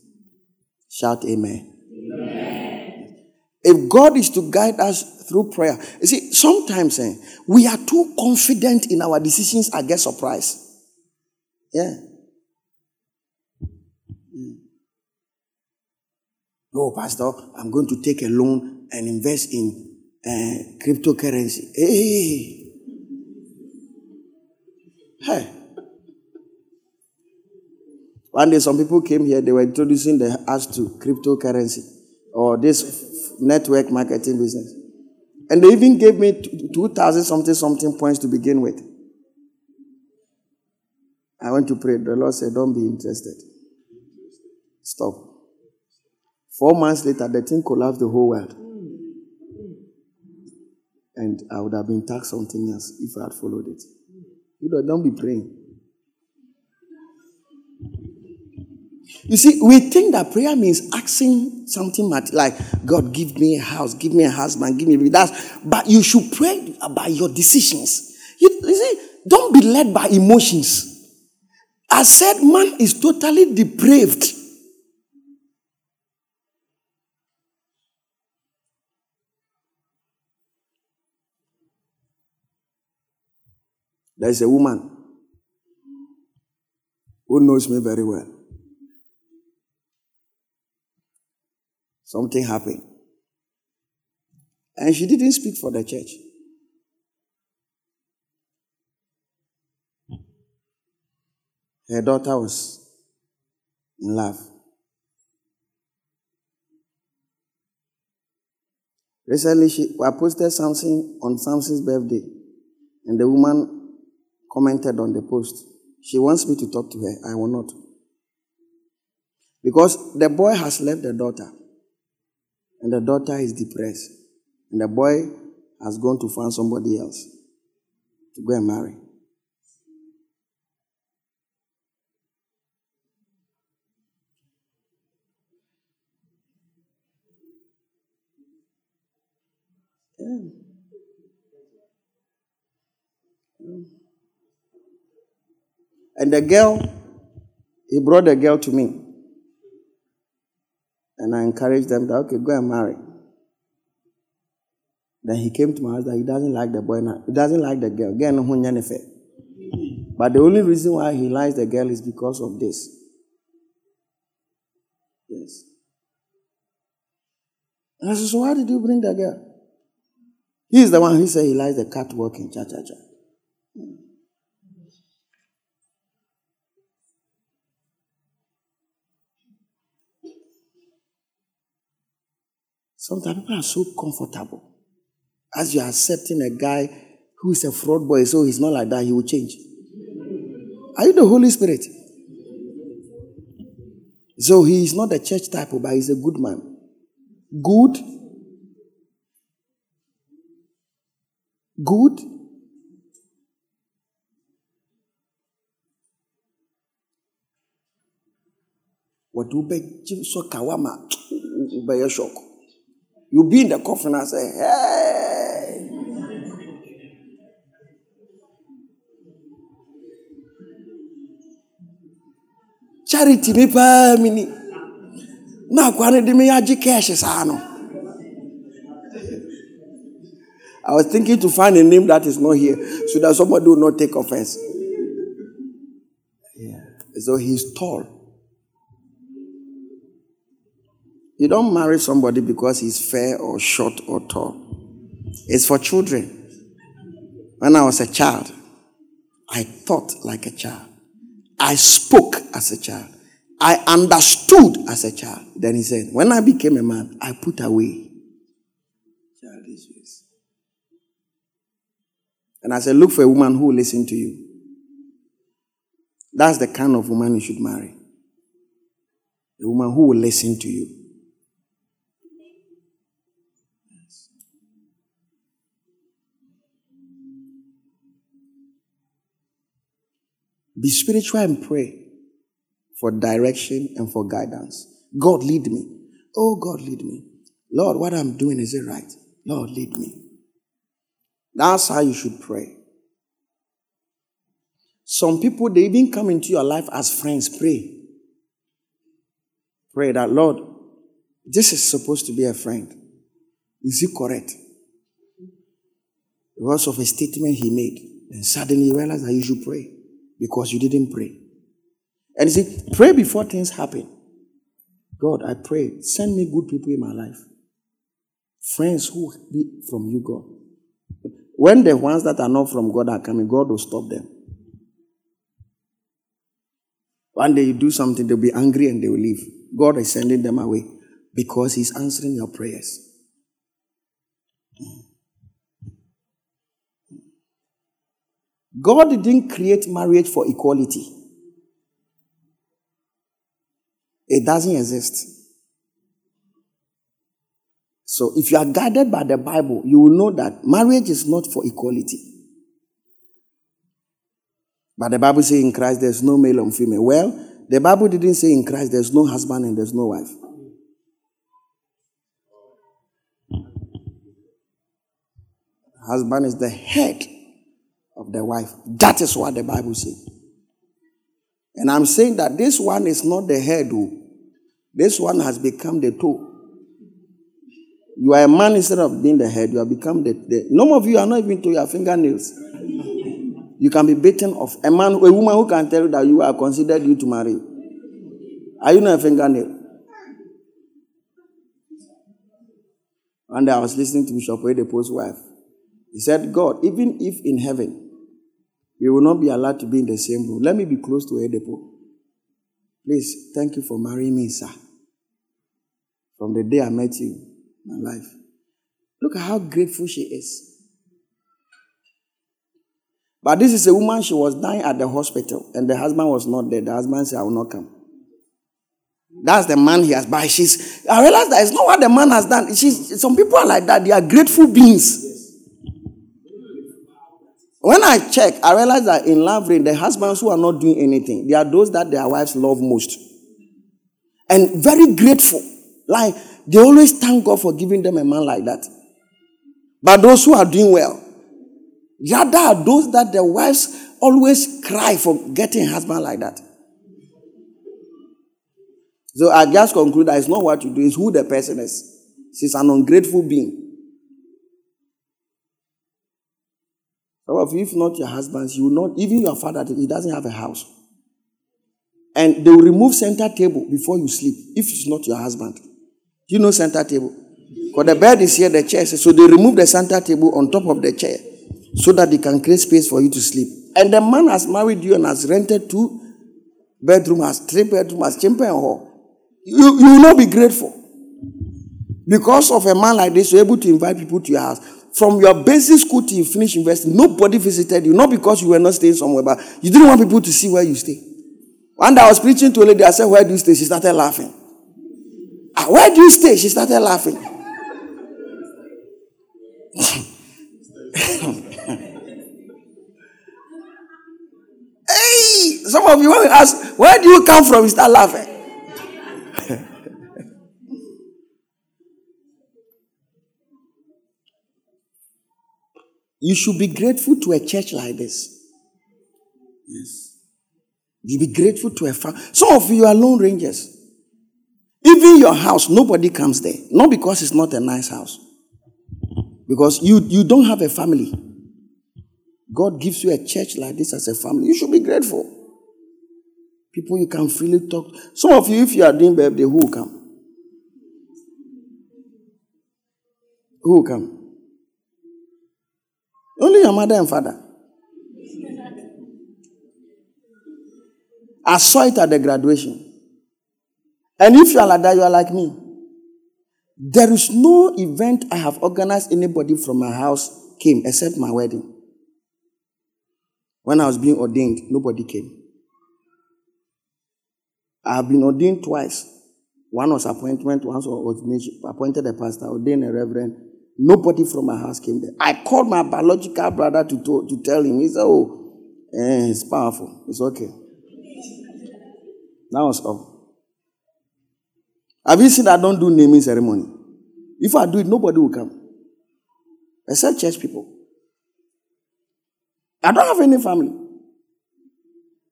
[SPEAKER 1] Shout amen. amen. If God is to guide us through prayer, you see, sometimes eh, we are too confident in our decisions, I get surprised. Yeah. Oh, Pastor, I'm going to take a loan and invest in uh, cryptocurrency. Hey. Hey. One day, some people came here, they were introducing the us to cryptocurrency or this network marketing business. And they even gave me 2,000 something something points to begin with. I went to pray. The Lord said, Don't be interested. Stop. Four months later, the thing collapsed the whole world. And I would have been taxed something else if I had followed it. You know, don't be praying. You see, we think that prayer means asking something like, God, give me a house, give me a husband, give me that. But you should pray about your decisions. You, you see, don't be led by emotions. I said, man is totally depraved. There's a woman who knows me very well. Something happened. And she didn't speak for the church. Her daughter was in love. Recently, she, I posted something on Samson's birthday, and the woman commented on the post. She wants me to talk to her. I will not. Because the boy has left the daughter and the daughter is depressed, and the boy has gone to find somebody else to go and marry. And the girl, he brought the girl to me. And I encouraged them that, okay, go and marry. Then he came to my house that he doesn't like the boy now. He doesn't like the girl. But the only reason why he likes the girl is because of this. Yes. And I said, so why did you bring the girl? He's the one who said he likes the cat walking, cha cha cha. Sometimes people are so comfortable. As you're accepting a guy who is a fraud boy, so he's not like that, he will change. Are you the Holy Spirit? So he is not a church type, but he's a good man. Good. Good. What do you so kawama? shock. You'll be in the coffin and say, hey. Charity me pa mini. Na kwane de me agye cash no. I was thinking to find a name that is not here so that somebody will not take offense. Yeah. So he's tall. You don't marry somebody because he's fair or short or tall. It's for children. When I was a child, I thought like a child. I spoke as a child. I understood as a child. Then he said, When I became a man, I put away childish ways. And I said, Look for a woman who will listen to you. That's the kind of woman you should marry. A woman who will listen to you. Be spiritual and pray for direction and for guidance. God, lead me. Oh, God, lead me. Lord, what I'm doing, is it right? Lord, lead me. That's how you should pray. Some people, they even come into your life as friends. Pray. Pray that, Lord, this is supposed to be a friend. Is he correct? Because of a statement he made. And suddenly you realize that you should pray because you didn't pray. And you see, pray before things happen. God, I pray, send me good people in my life. Friends who be from you, God. When the ones that are not from God are coming, God will stop them. One day you do something, they'll be angry and they will leave. God is sending them away because He's answering your prayers. God didn't create marriage for equality. It doesn't exist. So if you are guided by the Bible, you will know that marriage is not for equality. But the Bible says in Christ there's no male and female. Well, the Bible didn't say in Christ there's no husband and there's no wife. Husband is the head of the wife. That is what the Bible says. And I'm saying that this one is not the head, oh. this one has become the toe. You are a man instead of being the head, you have become the. the none of you are not even to your fingernails. You can be beaten off. A man, a woman who can tell you that you are considered you to marry. Are you not a fingernail? And I was listening to Bishop Oyedepo's wife. He said, God, even if in heaven we will not be allowed to be in the same room, let me be close to Oyedepo. Please, thank you for marrying me, sir. From the day I met you, my life. Look at how grateful she is. But this is a woman, she was dying at the hospital, and the husband was not there. The husband said, I will not come. That's the man he has. But she's, I realize that it's not what the man has done. She's, some people are like that. They are grateful beings. When I check, I realize that in Laverne, the husbands who are not doing anything, they are those that their wives love most. And very grateful. Like, they always thank God for giving them a man like that. But those who are doing well, the other are those that their wives always cry for getting a husband like that. So I just conclude that it's not what you do, it's who the person is. She's an ungrateful being. Some of you, if not your husbands, you will not, even your father, he doesn't have a house. And they will remove center table before you sleep, if it's not your husband. You know center table? Because the bed is here, the chair So they remove the center table on top of the chair so that they can create space for you to sleep. And the man has married you and has rented two bedroom, has three bedroom, has chamber and hall. You, you will not be grateful. Because of a man like this, you're able to invite people to your house. From your basic school to you finish university, nobody visited you. Not because you were not staying somewhere, but you didn't want people to see where you stay. Day I was preaching to a lady, I said, Where do you stay? She started laughing. Ah, where do you stay? She started laughing. (laughs) hey, some of you want to ask, Where do you come from? You start laughing. You should be grateful to a church like this. Yes. You be grateful to a family. Some of you are lone rangers. Even your house, nobody comes there. Not because it's not a nice house. Because you, you don't have a family. God gives you a church like this as a family. You should be grateful. People you can freely talk. Some of you, if you are doing birthday, who will come? Who will come? Only your mother and father. I saw it at the graduation. And if you are like that, you are like me. There is no event I have organized anybody from my house came except my wedding. When I was being ordained, nobody came. I have been ordained twice. One was appointment, one was appointed a pastor, ordained a reverend, Nobody from my house came there. I called my biological brother to, to, to tell him. He said, Oh, eh, it's powerful. It's okay. That was all. Have you seen I don't do naming ceremony? If I do it, nobody will come. Except church people. I don't have any family.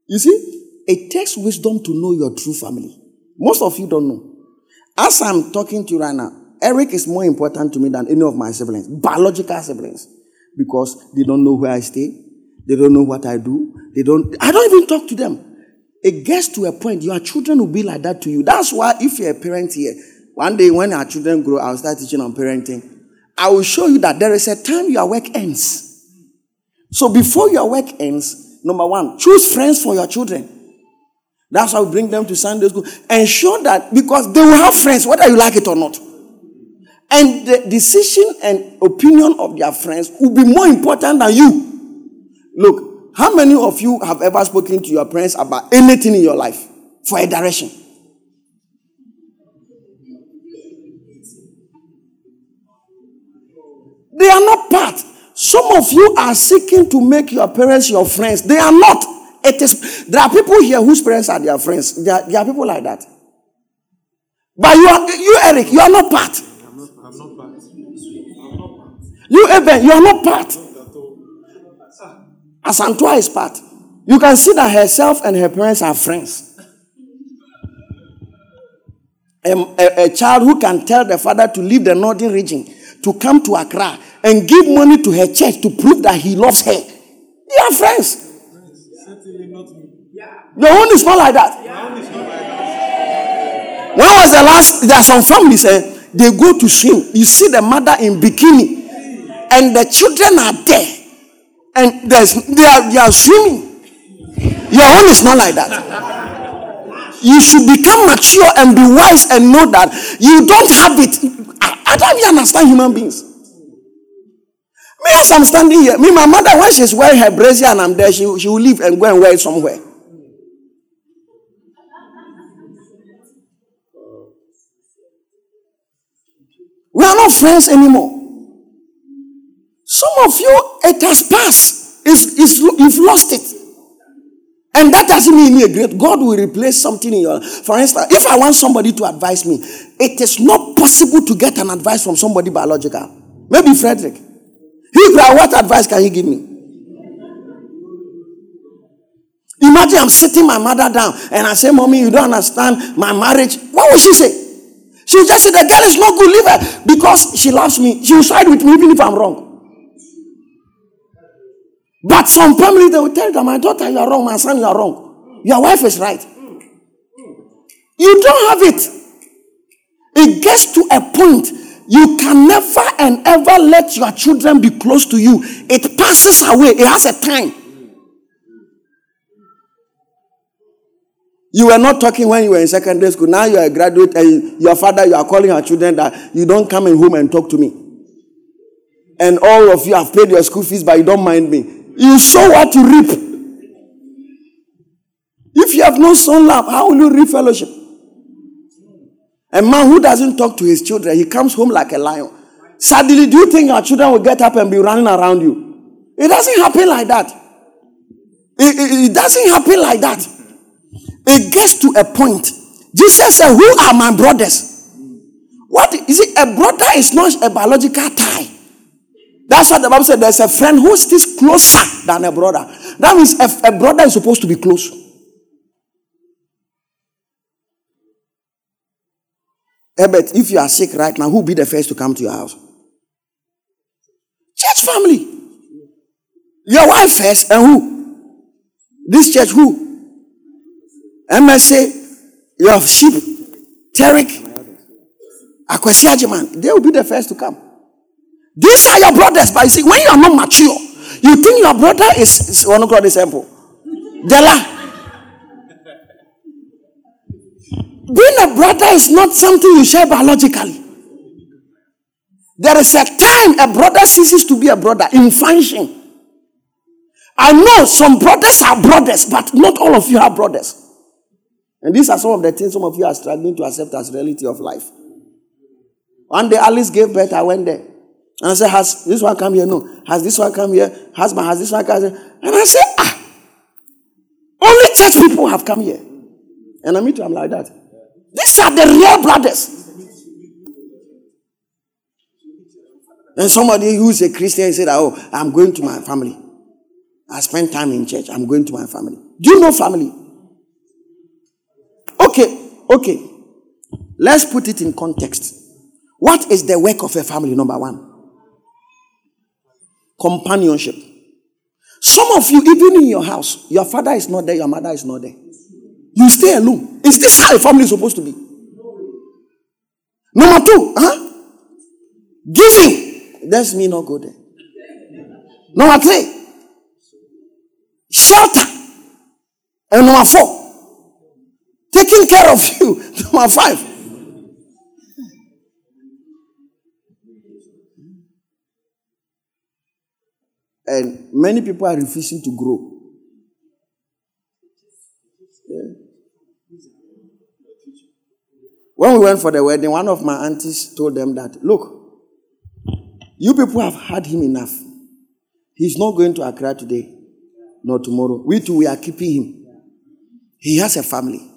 [SPEAKER 1] You see, it takes wisdom to know your true family. Most of you don't know. As I'm talking to you right now, Eric is more important to me than any of my siblings, biological siblings, because they don't know where I stay. They don't know what I do. They don't, I don't even talk to them. it gets to a point your children will be like that to you. That's why if you're a parent here, one day when our children grow, I'll start teaching on parenting. I will show you that there is a time your work ends. So before your work ends, number one, choose friends for your children. That's how we bring them to Sunday school. Ensure that because they will have friends, whether you like it or not. And the decision and opinion of their friends will be more important than you. Look, how many of you have ever spoken to your parents about anything in your life for a direction? They are not part. Some of you are seeking to make your parents your friends. They are not. It is there are people here whose parents are their friends. There are, there are people like that. But you are you, Eric, you are not part. I'm not, I'm not part. I'm not part. You, Eben, you are not part. Asantua is part. You can see that herself and her parents are friends. A, a, a, child who can tell the father to leave the northern region to come to Accra and give money to her church to prove that he loves her. They are friends. Your own is not like that. When was the last? There are some families, eh, they go to swim. You see the mother in bikini, and the children are there, and there's they are, they are swimming. Your own is not like that. You should become mature and be wise and know that you don't have it. I, I don't even understand human beings. Me, as I'm standing here, me, my mother, when she's wearing her brazier and I'm there, she, she will leave and go and wear it somewhere. We are not friends anymore. Some of you, it has passed. It's, it's, you've lost it. And that doesn't mean you're great. God will replace something in your life. For instance, if I want somebody to advise me, it is not possible to get an advice from somebody biological. Maybe Frederick. He what advice can you give me? Imagine I'm sitting my mother down and I say, Mommy, you don't understand my marriage. What will she say? She will just say, The girl is not good, leave her. Because she loves me. She will side with me even if I'm wrong. But some family, they will tell you, My daughter, you are wrong. My son, you are wrong. Your wife is right. You don't have it. It gets to a point you can never and ever let your children be close to you. It passes away, it has a time. You were not talking when you were in secondary school. Now you are a graduate and your father, you are calling your children that you don't come in home and talk to me. And all of you have paid your school fees, but you don't mind me. You sow what you reap. If you have no sown love, how will you reap fellowship? A man who doesn't talk to his children, he comes home like a lion. Suddenly, do you think your children will get up and be running around you? It doesn't happen like that. It, it, it doesn't happen like that. It gets to a point. Jesus said, Who are my brothers? What is it? A brother is not a biological tie. That's what the Bible said. There's a friend who is closer than a brother. That means a, a brother is supposed to be close. Herbert, if you are sick right now, who will be the first to come to your house? Church family. Your wife first, and who? This church, who? MSA, your sheep, Tarek, Akwesi They will be the first to come. These are your brothers, but you see, when you are not mature, you think your brother is, is oh, one of God example. Della. Being a brother is not something you share biologically. There is a time a brother ceases to be a brother in function. I know some brothers are brothers, but not all of you are brothers. And these are some of the things some of you are struggling to accept as reality of life. One day Alice gave birth, I went there. And I said, Has this one come here? No. Has this one come here? Husband, has this one come here? And I said, Ah, only church people have come here. And I meet I'm like that. These are the real brothers. And somebody who's a Christian said, Oh, I'm going to my family. I spend time in church. I'm going to my family. Do you know family? Okay, okay. Let's put it in context. What is the work of a family? Number one companionship. Some of you, even in your house, your father is not there, your mother is not there. You stay alone. Is this how a family is supposed to be? Number two, huh? Giving. That's me not go there. Number three, shelter. And number four, taking care of you. (laughs) Number five, and many people are refusing to grow. When we went for the wedding, one of my aunties told them that, look, you people have had him enough. He's not going to Accra today, nor tomorrow. We too, we are keeping him. He has a family.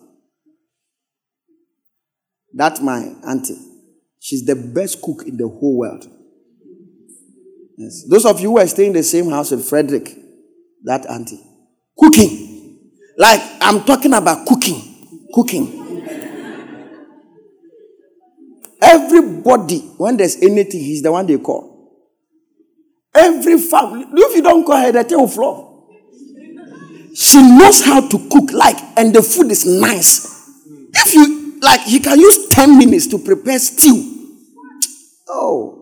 [SPEAKER 1] That's my auntie. She's the best cook in the whole world. Yes. Those of you who are staying in the same house with Frederick, that auntie, cooking. Like I'm talking about cooking. Cooking. Everybody, when there's anything, he's the one they call. Every family, if you don't call her, the thing will flop. She knows how to cook, like, and the food is nice. If you like, he can use 10 minutes to prepare stew. Oh.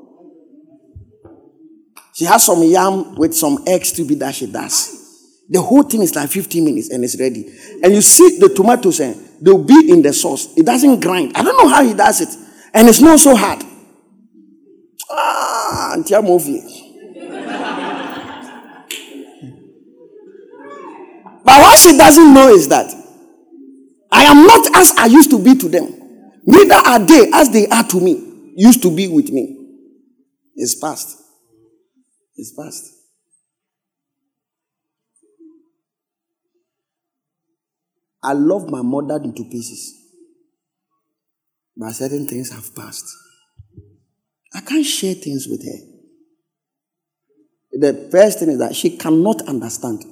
[SPEAKER 1] She has some yam with some eggs to be that she does. The whole thing is like 15 minutes and it's ready. And you see the tomatoes, and eh, they'll be in the sauce. It doesn't grind. I don't know how he does it. And it's not so hard. Ah, movie. but what she doesn't know is that I am not as I used to be to them. Neither are they as they are to me, used to be with me. It's past. It's past. I love my mother into pieces. But certain things have passed. I can't share things with her. The first thing is that she cannot understand.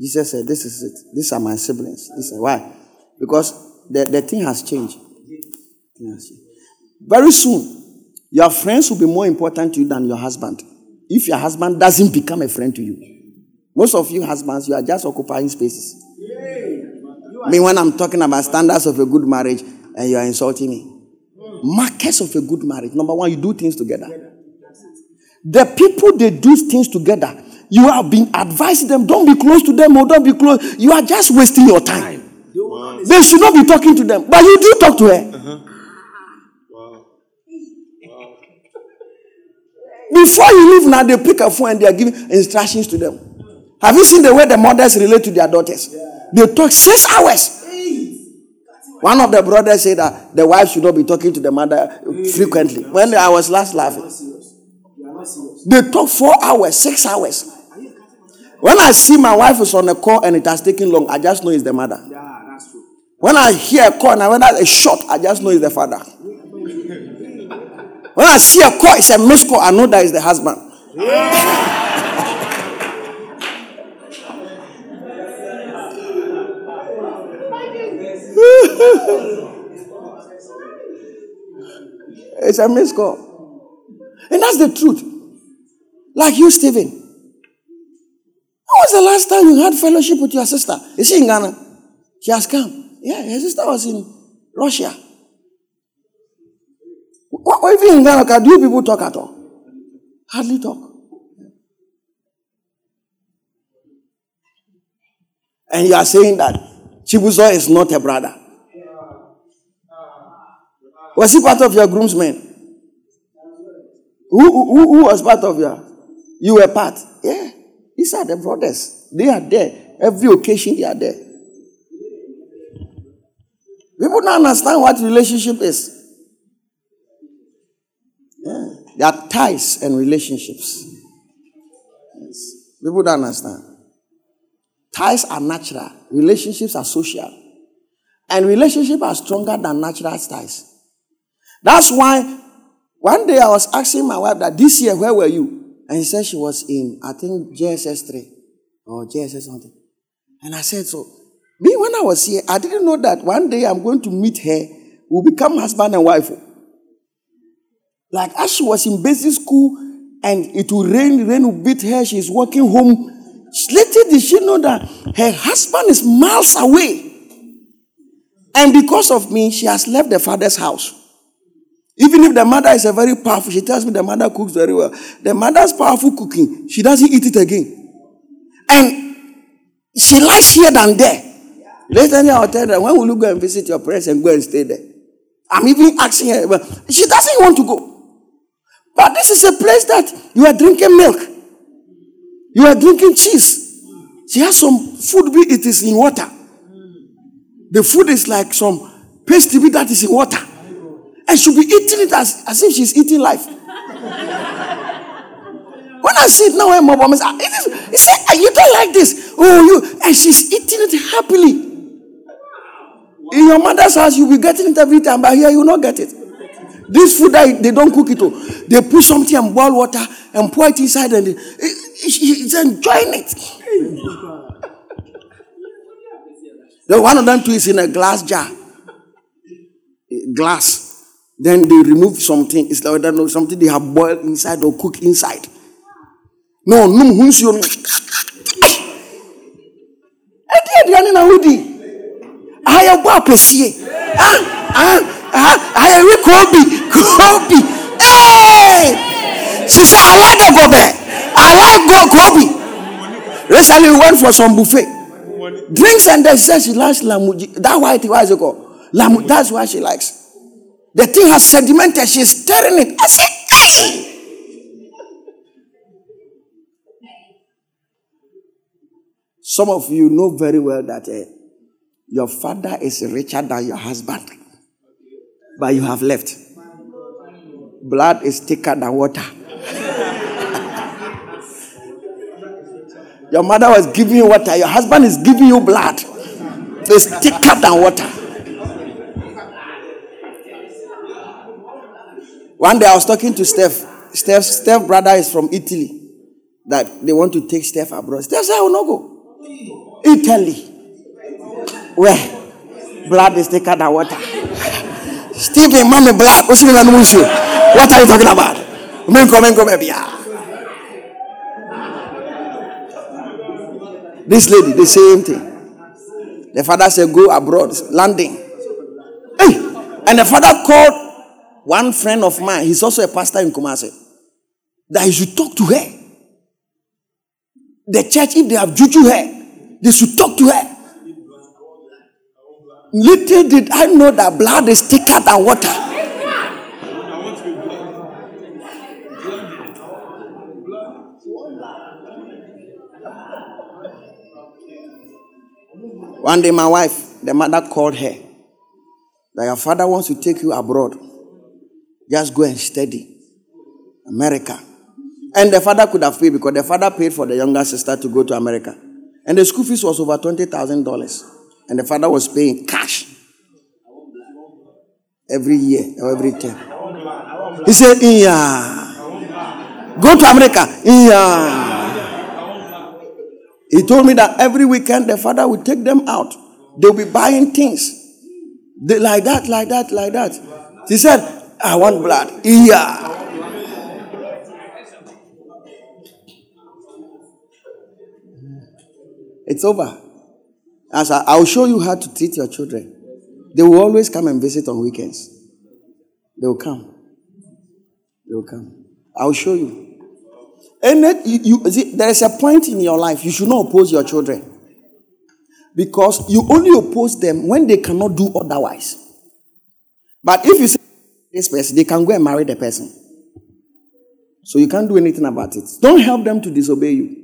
[SPEAKER 1] Jesus said, This is it. These are my siblings. This is why? Because the, the thing has changed. Very soon, your friends will be more important to you than your husband. If your husband doesn't become a friend to you. Most of you husbands, you are just occupying spaces. I mean, when I'm talking about standards of a good marriage and you are insulting me. Markers of a good marriage. Number one, you do things together. The people they do things together, you have been advising them, don't be close to them or don't be close. You are just wasting your time. They should not be talking to them, but you do talk to her. Uh-huh. Before you leave now, they pick a phone and they are giving instructions to them. Have you seen the way the mothers relate to their daughters? They talk six hours. One of the brothers said that the wife should not be talking to the mother frequently. When I was last laughing, they talk four hours, six hours. When I see my wife is on a call and it has taken long, I just know it's the mother. When I hear a call and I when I a shot, I just know it's the father. When I see a call, it's a missed call, I know that is the husband. (laughs) it's a missed call. And that's the truth. Like you, Stephen. When was the last time you had fellowship with your sister? Is she in Ghana? She has come. Yeah, her sister was in Russia. What, if in Ghana, do people talk at all? Hardly talk. And you are saying that Chibuzo is not a brother. Was he part of your groomsmen? Who, who, who was part of your? You were part. Yeah. These are the brothers. They are there. Every occasion they are there. People don't understand what relationship is. Yeah. There are ties and relationships. Yes. People don't understand. Ties are natural, relationships are social. And relationships are stronger than natural ties. That's why one day I was asking my wife that this year, where were you? And she said she was in, I think, JSS 3 or JSS something. And I said, so, me, when I was here, I didn't know that one day I'm going to meet her, we'll become husband and wife. Like as she was in basic school, and it will rain, rain will beat her. She's walking home. Little did she know that her husband is miles away. And because of me, she has left the father's house. Even if the mother is a very powerful, she tells me the mother cooks very well. The mother's powerful cooking, she doesn't eat it again. And she likes here than there. Later, I'll tell her, when will you go and visit your parents and go and stay there? I'm even asking her, but she doesn't want to go. But this is a place that you are drinking milk, you are drinking cheese. She has some food, it is in water. The food is like some pasty that is in water. And she'll be eating it as, as if she's eating life. (laughs) when I see it now, my mom is, ah, he said, You don't like this. Oh, you. And she's eating it happily. In your mother's house, you'll be getting it every time, but here you will not get it. This food that they don't cook it, oh, they put something and boil water and pour it inside, and he's enjoying it. the one of them too is in a glass jar, glass. Then they remove something. It's like know something they have boiled inside or cooked inside. No, no, who's your? I did, Hudi ayɛ bɔ apɛsie ayɛ wi kobi kobi hey! She say i like the gobe i like go kobi recently we went for some buffet. Drinks and then said she likes lamuji. That white what is it called? Lamu that's why she likes. The thing has sedimented she's stirring it. I say hey. Some of you know very well that uh, your father is richer than your husband, but you have left. Blood is thicker than water. your mother was giving you water, your husband is giving you blood. It's thicker than water. One day I was talking to Steph. Steph, Steph brother is from Italy. That they want to take Steph abroad. Steph said, I will not go. Italy. Where? Blood is thicker than water. Stephen, mommy, blood. What are you talking about? Come, ah. This lady, the same thing. The father said, Go abroad, landing. Hey! And the father called one friend of mine, he's also a pastor in Kumasi, that he should talk to her. The church, if they have juju her, they should talk to her. Little did I know that blood is thicker than water. One day, my wife, the mother called her that your father wants to take you abroad. Just go and study. America. And the father could have paid because the father paid for the younger sister to go to America. And the school fees was over $20,000. And the father was paying cash every year or every term. He said, Yeah. Go to America. Yeah. He told me that every weekend the father would take them out. They'll be buying things. They, like that, like that, like that. He said, I want blood. Yeah. It's over. As I, I'll show you how to treat your children. They will always come and visit on weekends. They will come. They will come. I'll show you. And that you, you see, there is a point in your life you should not oppose your children. Because you only oppose them when they cannot do otherwise. But if you say this person, they can go and marry the person. So you can't do anything about it. Don't help them to disobey you.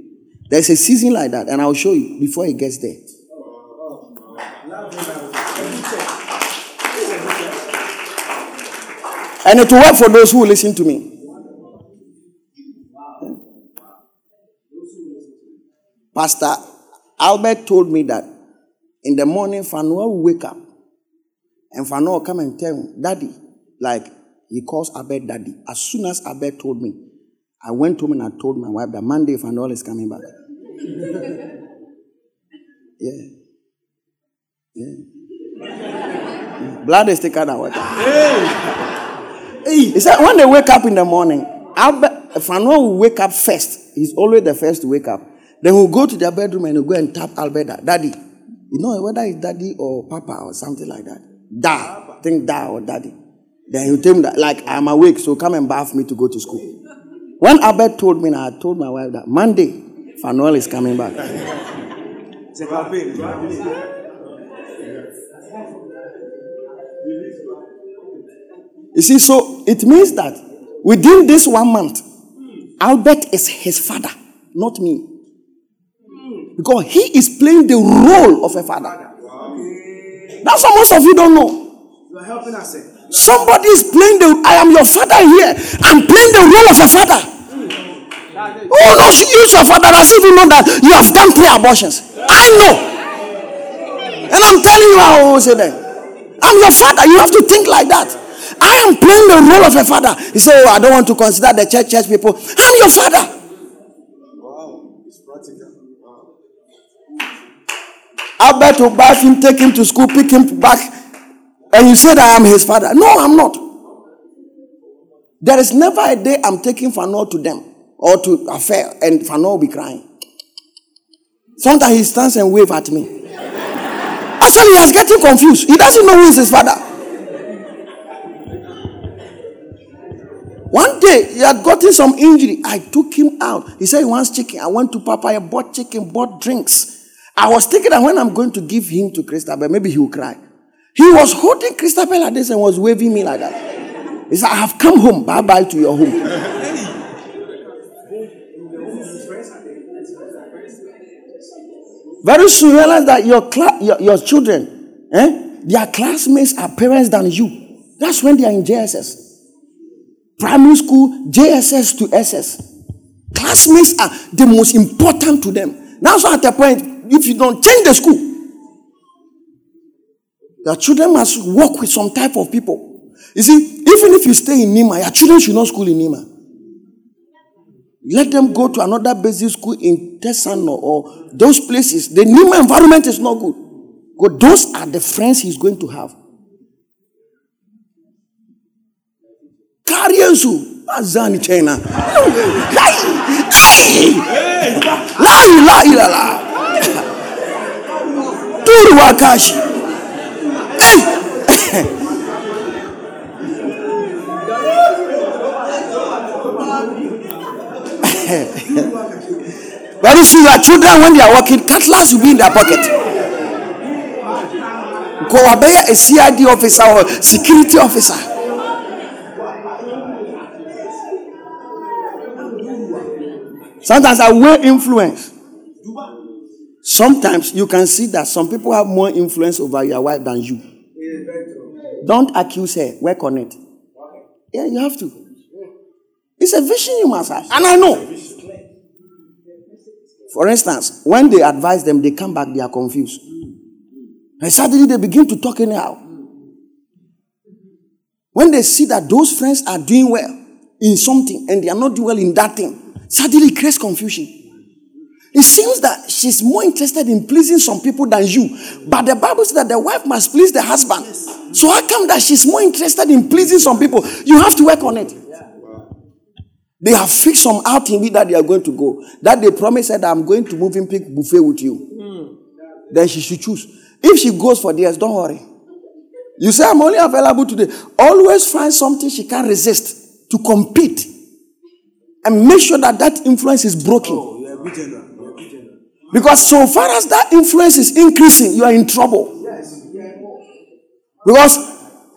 [SPEAKER 1] There's a season like that, and I'll show you before it gets there. And it will work for those who listen to me. Pastor Albert told me that in the morning, Fanua will wake up and Fanua will come and tell Daddy, like he calls Albert Daddy. As soon as Albert told me, I went home and I told my wife that Monday Fanua is coming back. (laughs) yeah. Yeah. Blood is thicker than water. Hey. He said, when they wake up in the morning, Albert, Fanuel will wake up first. He's always the first to wake up. Then he'll go to their bedroom and he'll go and tap Alberta, Daddy. You know whether it's Daddy or Papa or something like that. Da. Think Da or Daddy. Then he'll tell me that, like, I'm awake, so come and bath me to go to school. When Albert told me, and I told my wife that Monday, Fanuel is coming back.
[SPEAKER 2] It's a campaign.
[SPEAKER 1] You see, so it means that within this one month, Albert is his father, not me. Because he is playing the role of a father. That's what most of you don't know.
[SPEAKER 2] You are helping us.
[SPEAKER 1] Somebody is playing the I am your father here. I'm playing the role of a father. Who knows you your father does even know that you have done three abortions? I know. And I'm telling you how I will say that. I'm your father. You have to think like that. I am playing the role of a father. You say, Oh, I don't want to consider the church church people. I'm your father. Albert will bath him, take him to school, pick him back, and you say that I'm his father. No, I'm not. There is never a day I'm taking Fano to them or to affair, and Fano will be crying. Sometimes he stands and wave at me. Said he is getting confused. He doesn't know who is his father. One day he had gotten some injury. I took him out. He said he wants chicken. I went to Papa. I bought chicken, bought drinks. I was thinking that when I'm going to give him to Christabel, maybe he will cry. He was holding Christabel like this and was waving me like that. He said, I have come home. Bye bye to your home. Very soon realize that your, your, your children, eh, their classmates are parents than you. That's when they are in JSS. Primary school, JSS to SS. Classmates are the most important to them. That's why at a point, if you don't change the school, your children must work with some type of people. You see, even if you stay in Nima, your children should not school in Nima. Let them go to another basic school in Tesano or those places. The new environment is not good. Because those are the friends he's going to have. Karyensu, Azani China. La ilaha illallah. Turu Very soon, your children, when they are working, cutlass will be in their pocket. Go a CID officer or security officer. Sometimes I wear influence. Sometimes you can see that some people have more influence over your wife than you. Don't accuse her. Work on it. Yeah, you have to. It's a vision you must have. And I know. For instance, when they advise them, they come back, they are confused. And suddenly they begin to talk anyhow. When they see that those friends are doing well in something and they are not doing well in that thing, suddenly it creates confusion. It seems that she's more interested in pleasing some people than you. But the Bible says that the wife must please the husband. So how come that she's more interested in pleasing some people? You have to work on it. They have fixed some outing with that they are going to go. That they promised that I'm going to moving pig buffet with you. Hmm. Then she should choose. If she goes for this, don't worry. You say I'm only available today. Always find something she can't resist to compete and make sure that that influence is broken.
[SPEAKER 2] Oh, you are good general. You are.
[SPEAKER 1] Because so far as that influence is increasing, you are in trouble. Yes. Because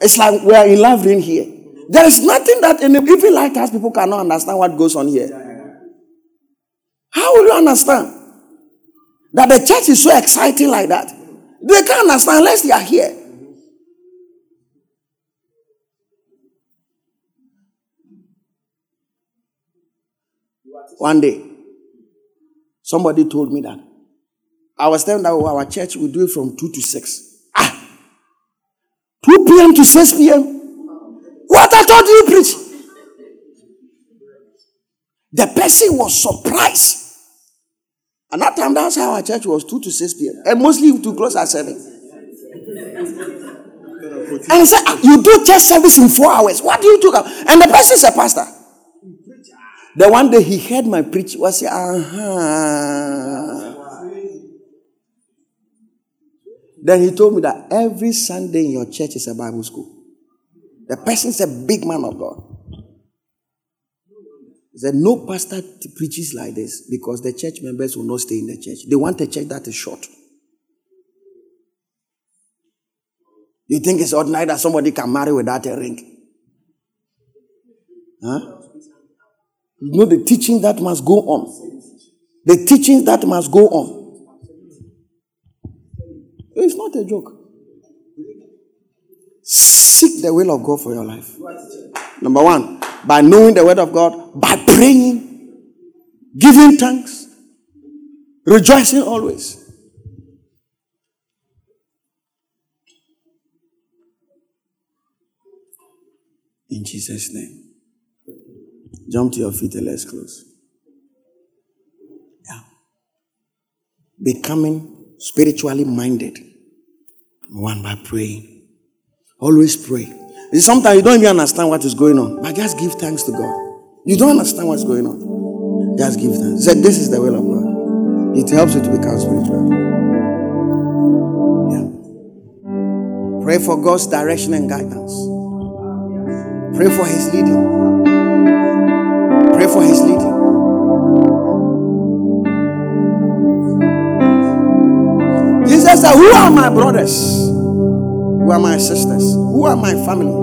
[SPEAKER 1] it's like we are in love ring here. There is nothing that in even lighthouse people cannot understand what goes on here. How will you understand that the church is so exciting like that? They can't understand unless they are here. One day, somebody told me that. I was telling that our church will do it from 2 to 6. Ah! 2 p.m. to 6 p.m. What I told you, preach. The person was surprised. And that time, that's how our church was 2 to 6 p.m. And mostly to close at 7. And he said, "Ah, You do church service in four hours. What do you do? And the person is a pastor. The one day he heard my preach was uh-huh. Then he told me that every Sunday in your church is a Bible school. The person is a big man of God. He said, No pastor preaches like this because the church members will not stay in the church. They want a church that is short. You think it's ordinary that somebody can marry without a ring? Huh? You know the teaching that must go on. The teaching that must go on. It's not a joke. Seek the will of God for your life. Number one, by knowing the word of God, by praying, giving thanks, rejoicing always. In Jesus' name. Jump to your feet and let's close. Yeah. Becoming spiritually minded. One by praying. Always pray. Sometimes you don't even understand what is going on, but just give thanks to God. You don't understand what's going on. Just give thanks. Say, this is the will of God. It helps you to become spiritual. Yeah. Pray for God's direction and guidance. Pray for His leading. Pray for his leading. Jesus said, Who are my brothers? Who are my sisters? Who are my family?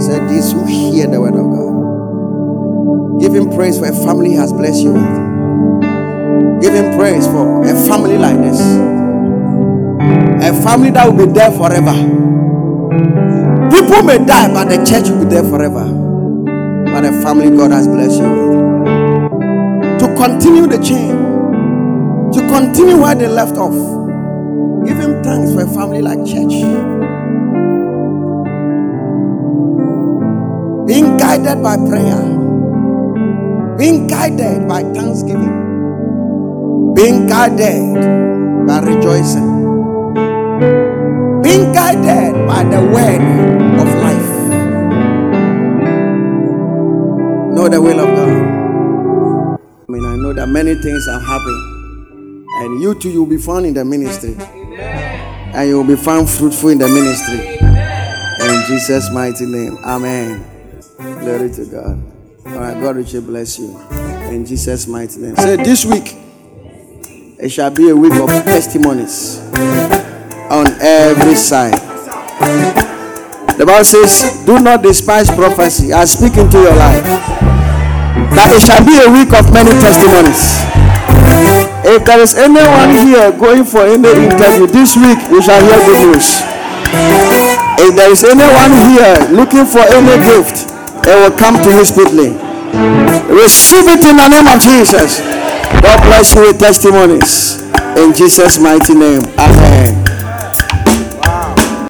[SPEAKER 1] Said, These who hear the word of God. Give him praise for a family has blessed you with. Give him praise for a family like this. A family that will be there forever. People may die, but the church will be there forever but a family God has blessed you with. To continue the chain, to continue where they left off. Thanks for a family like church. Being guided by prayer, being guided by thanksgiving, being guided by rejoicing, being guided by the word of life. know the will of God. I mean, I know that many things are happening. And you too, you'll be found in the ministry. And you'll be found fruitful in the ministry. In Jesus' mighty name. Amen. Glory to God. All right, God richly bless you. In Jesus' mighty name. Say this week, it shall be a week of testimonies on every side. The Bible says, Do not despise prophecy. I speak into your life that it shall be a week of many testimonies. If there is anyone mm-hmm. here going for any interview this week, you shall hear good news. If there is anyone here looking for any gift, it will come to you speedily. Receive it in the name of Jesus. God bless you with testimonies. In Jesus' mighty name. Amen.